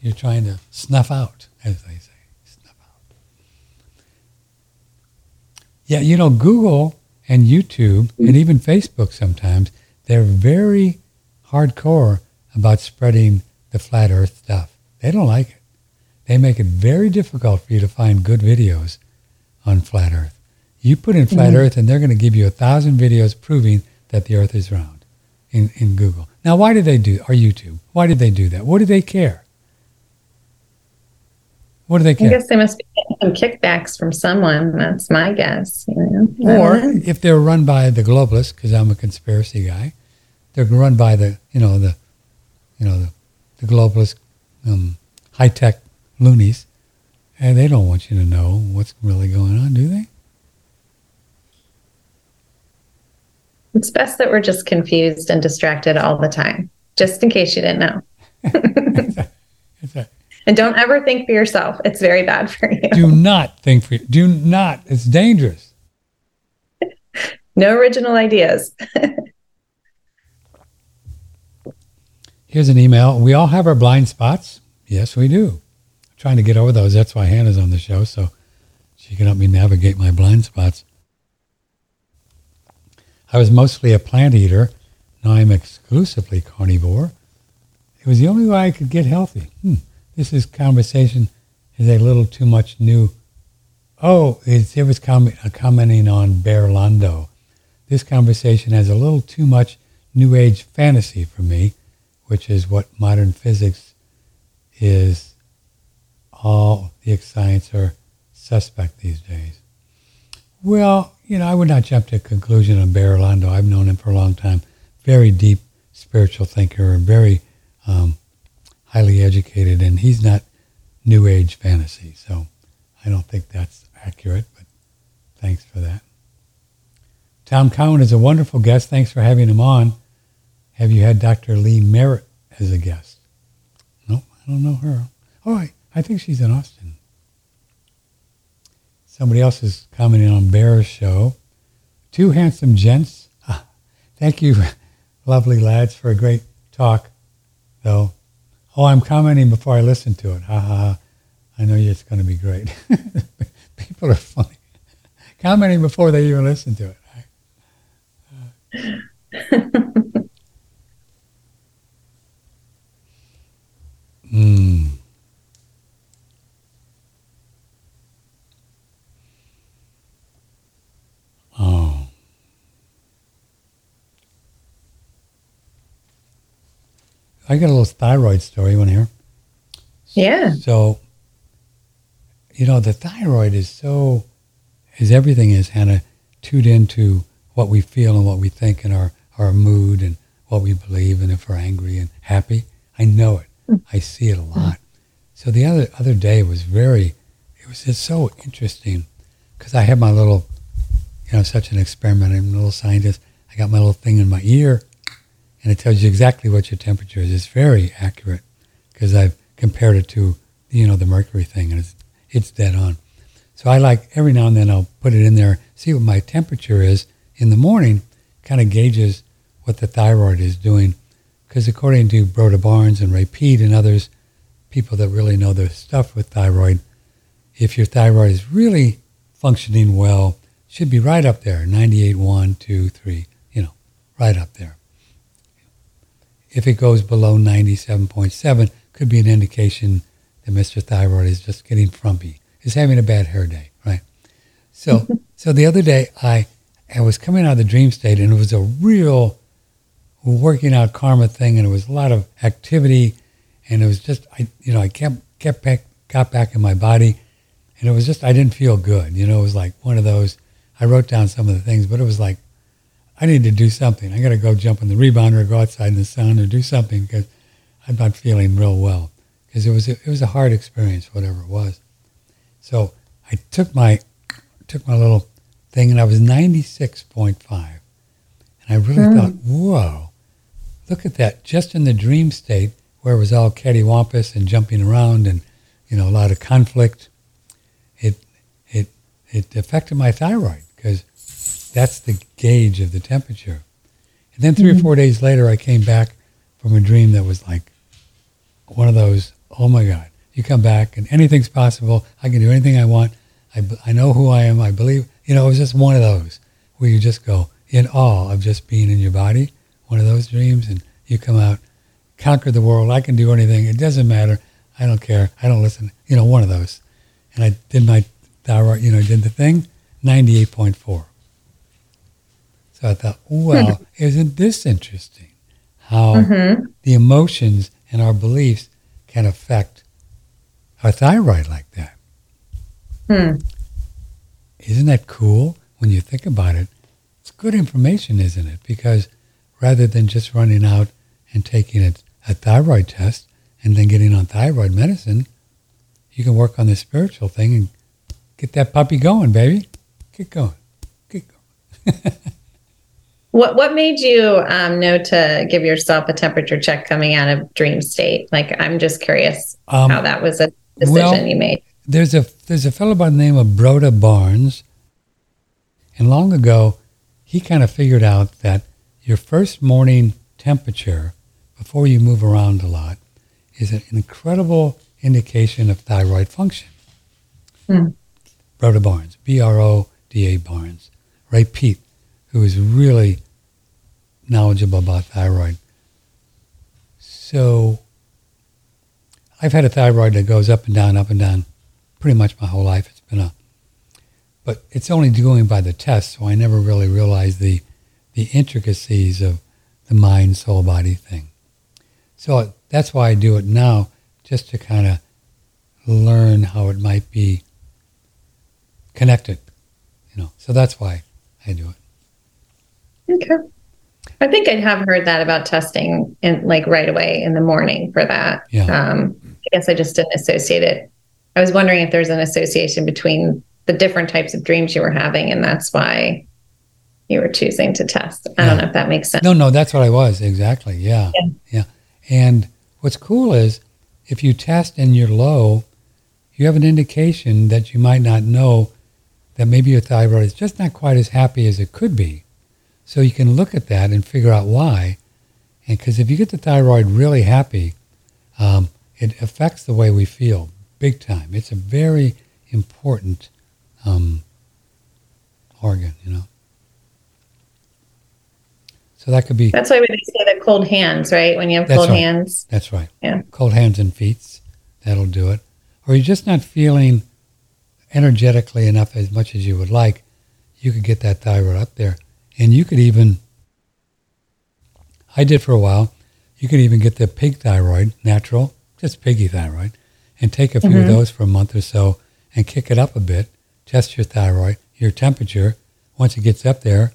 you're trying to snuff out, as they say, snuff out. Yeah, you know, Google and YouTube mm-hmm. and even Facebook sometimes they're very hardcore about spreading the flat Earth stuff. They don't like it. They make it very difficult for you to find good videos on flat Earth. You put in flat mm-hmm. Earth, and they're going to give you a thousand videos proving that the Earth is round in, in Google. Now, why did they do, or YouTube, why did they do that? What do they care? What do they care? I guess they must be getting some kickbacks from someone. That's my guess. You know? Or if they're run by the globalists, because I'm a conspiracy guy, they're run by the, you know, the, you know, the, the globalist um, high tech loonies, and they don't want you to know what's really going on, do they? It's best that we're just confused and distracted all the time, just in case you didn't know. and don't ever think for yourself. It's very bad for you. Do not think for you. Do not. It's dangerous. no original ideas. Here's an email. We all have our blind spots. Yes, we do. I'm trying to get over those. That's why Hannah's on the show, so she can help me navigate my blind spots. I was mostly a plant eater. Now I'm exclusively carnivore. It was the only way I could get healthy. Hmm. This is conversation is a little too much new. Oh, it, it was com- commenting on Bear Londo. This conversation has a little too much new age fantasy for me which is what modern physics is, all the science are suspect these days. Well, you know, I would not jump to a conclusion on Bear Orlando. I've known him for a long time. Very deep spiritual thinker very um, highly educated, and he's not new age fantasy. So I don't think that's accurate, but thanks for that. Tom Cowan is a wonderful guest. Thanks for having him on. Have you had Dr. Lee Merritt as a guest? No, I don't know her. Oh, I, I think she's in Austin. Somebody else is commenting on Bear's show. Two handsome gents. Ah, thank you, lovely lads, for a great talk, though. Oh, I'm commenting before I listen to it. Ha ha ha. I know it's going to be great. People are funny. Commenting before they even listen to it. Hmm. Oh. I got a little thyroid story. You want to hear? Yeah. So, you know, the thyroid is so, as everything is, Hannah, tuned into what we feel and what we think and our, our mood and what we believe and if we're angry and happy. I know it. Mm. I see it a lot. So the other other day was very, it was just so interesting because I had my little, you know, such an experiment. I'm a little scientist. I got my little thing in my ear and it tells you exactly what your temperature is. It's very accurate because I've compared it to, you know, the mercury thing, and it's, it's dead on. So I like every now and then I'll put it in there, see what my temperature is in the morning, kind of gauges what the thyroid is doing. Because according to Broda Barnes and Ray Peat and others, people that really know their stuff with thyroid, if your thyroid is really functioning well, should be right up there, 98, 1, 2, 3, you know, right up there. If it goes below 97.7, could be an indication that Mr. Thyroid is just getting frumpy, is having a bad hair day, right? So, so the other day I, I was coming out of the dream state and it was a real working out karma thing and it was a lot of activity and it was just, I, you know, I kept, kept back, got back in my body and it was just, I didn't feel good. You know, it was like one of those, I wrote down some of the things, but it was like, I need to do something. I got to go jump in the rebound or go outside in the sun or do something because I'm not feeling real well. Because it was a, it was a hard experience, whatever it was. So I took my took my little thing and I was 96.5, and I really mm. thought, whoa, look at that! Just in the dream state where it was all cattywampus and jumping around and you know a lot of conflict, it it it affected my thyroid because that's the gauge of the temperature. And then 3 mm-hmm. or four days later, I came back from a dream that was like one of those, oh my God, you come back and anything's possible. I can do anything I want. I, I know who I am. I believe, you know, it was just one of those where you just go in awe of just being in your body, one of those dreams, and you come out, conquer the world. I can do anything. It doesn't matter. I don't care. I don't listen. You know, one of those. And I did my thyroid, you know, did the thing, 98.4. So I thought, well, isn't this interesting? How mm-hmm. the emotions and our beliefs can affect our thyroid like that. Hmm. Isn't that cool when you think about it? It's good information, isn't it? Because rather than just running out and taking a, a thyroid test and then getting on thyroid medicine, you can work on the spiritual thing and get that puppy going, baby. Get going. Get going. What what made you um, know to give yourself a temperature check coming out of dream state? Like, I'm just curious um, how that was a decision well, you made. There's a there's a fellow by the name of Broda Barnes, and long ago, he kind of figured out that your first morning temperature before you move around a lot is an incredible indication of thyroid function. Hmm. Broda Barnes, B R O D A Barnes, Ray Peat who is really knowledgeable about thyroid. So I've had a thyroid that goes up and down, up and down, pretty much my whole life. It's been a, but it's only doing by the test, so I never really realized the the intricacies of the mind, soul, body thing. So that's why I do it now, just to kind of learn how it might be connected, you know. So that's why I do it. Okay. I think I have heard that about testing in like right away in the morning for that. Yeah. Um, I guess I just didn't associate it. I was wondering if there's an association between the different types of dreams you were having, and that's why you were choosing to test. I yeah. don't know if that makes sense. No, no, that's what I was exactly. Yeah. yeah, yeah. And what's cool is if you test and you're low, you have an indication that you might not know that maybe your thyroid is just not quite as happy as it could be. So you can look at that and figure out why. And because if you get the thyroid really happy, um, it affects the way we feel big time. It's a very important um, organ, you know. So that could be. That's why when they say the cold hands, right? When you have cold right. hands. That's right. Yeah. Cold hands and feet. That'll do it. Or you're just not feeling energetically enough as much as you would like. You could get that thyroid up there. And you could even, I did for a while, you could even get the pig thyroid, natural, just piggy thyroid, and take a few mm-hmm. of those for a month or so and kick it up a bit, test your thyroid, your temperature. Once it gets up there,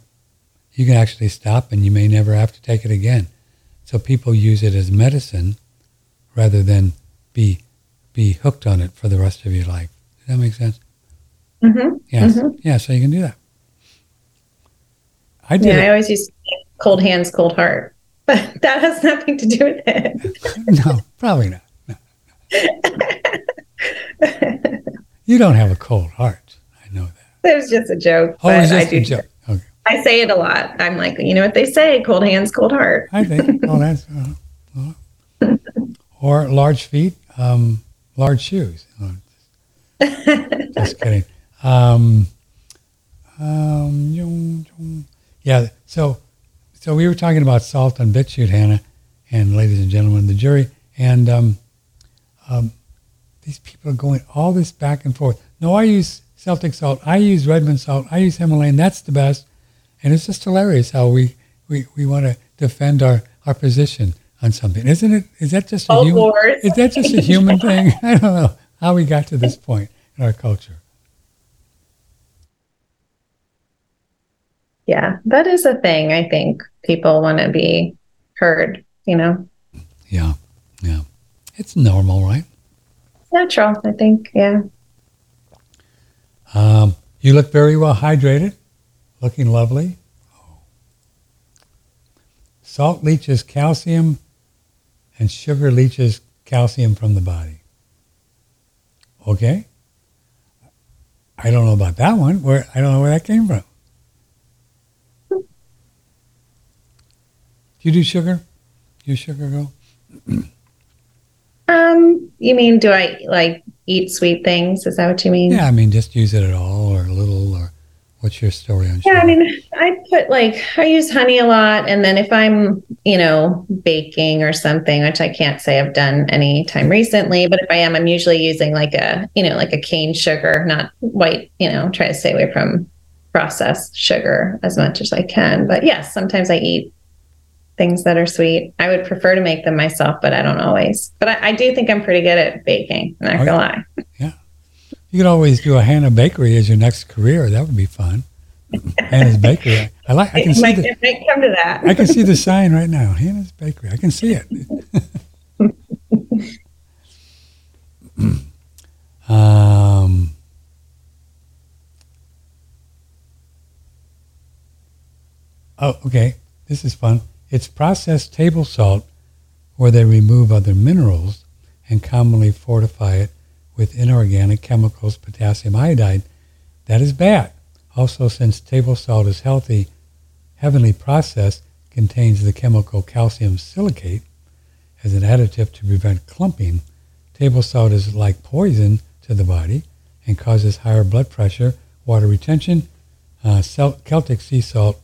you can actually stop and you may never have to take it again. So people use it as medicine rather than be be hooked on it for the rest of your life. Does that make sense? Mm-hmm. Yes. Mm-hmm. Yeah, so you can do that. I did. Yeah, I always use cold hands, cold heart. But that has nothing to do with it. no, probably not. No, no. you don't have a cold heart. I know that. It was just a joke. Oh, it's just I do, a joke. Okay. I say it a lot. I'm like, you know what they say: cold hands, cold heart. I think. Oh, that's. Uh, uh, or large feet, um, large shoes. Just, just kidding. Um, um, yeah. So, so we were talking about salt on BitChute, Hannah, and ladies and gentlemen, the jury, and um, um, these people are going all this back and forth. No, I use Celtic salt. I use Redmond salt. I use Himalayan. That's the best. And it's just hilarious how we, we, we want to defend our, our position on something, isn't it? Is that just a oh, human? Lord. Is that just a human thing? I don't know how we got to this point in our culture. Yeah, that is a thing. I think people want to be heard. You know. Yeah, yeah, it's normal, right? Natural, I think. Yeah. Um, you look very well hydrated, looking lovely. Salt leaches calcium and sugar leaches calcium from the body. Okay? I don't know about that one. Where I don't know where that came from. You do sugar? You sugar girl? um, you mean do I like eat sweet things? Is that what you mean? Yeah, I mean just use it at all or a little or What's your story on? Sugar? Yeah, I mean, I put like I use honey a lot, and then if I'm, you know, baking or something, which I can't say I've done any time recently, but if I am, I'm usually using like a, you know, like a cane sugar, not white. You know, try to stay away from processed sugar as much as I can. But yes, sometimes I eat things that are sweet. I would prefer to make them myself, but I don't always. But I, I do think I'm pretty good at baking. I'm not gonna lie. Yeah. You could always do a Hannah Bakery as your next career. That would be fun. Hannah's Bakery. I like. I can it see might, the. It might come to that. I can see the sign right now. Hannah's Bakery. I can see it. um, oh, okay. This is fun. It's processed table salt, where they remove other minerals and commonly fortify it with inorganic chemicals, potassium iodide, that is bad. Also, since table salt is healthy, heavenly processed contains the chemical calcium silicate as an additive to prevent clumping. Table salt is like poison to the body and causes higher blood pressure, water retention. Uh, Celtic sea salt,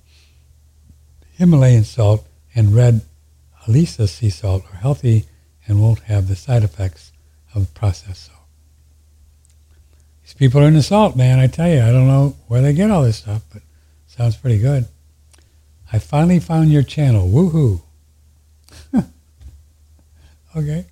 Himalayan salt, and red Alaea sea salt are healthy and won't have the side effects of processed salt. These people are in the salt, man. I tell you, I don't know where they get all this stuff, but sounds pretty good. I finally found your channel. Woohoo. okay.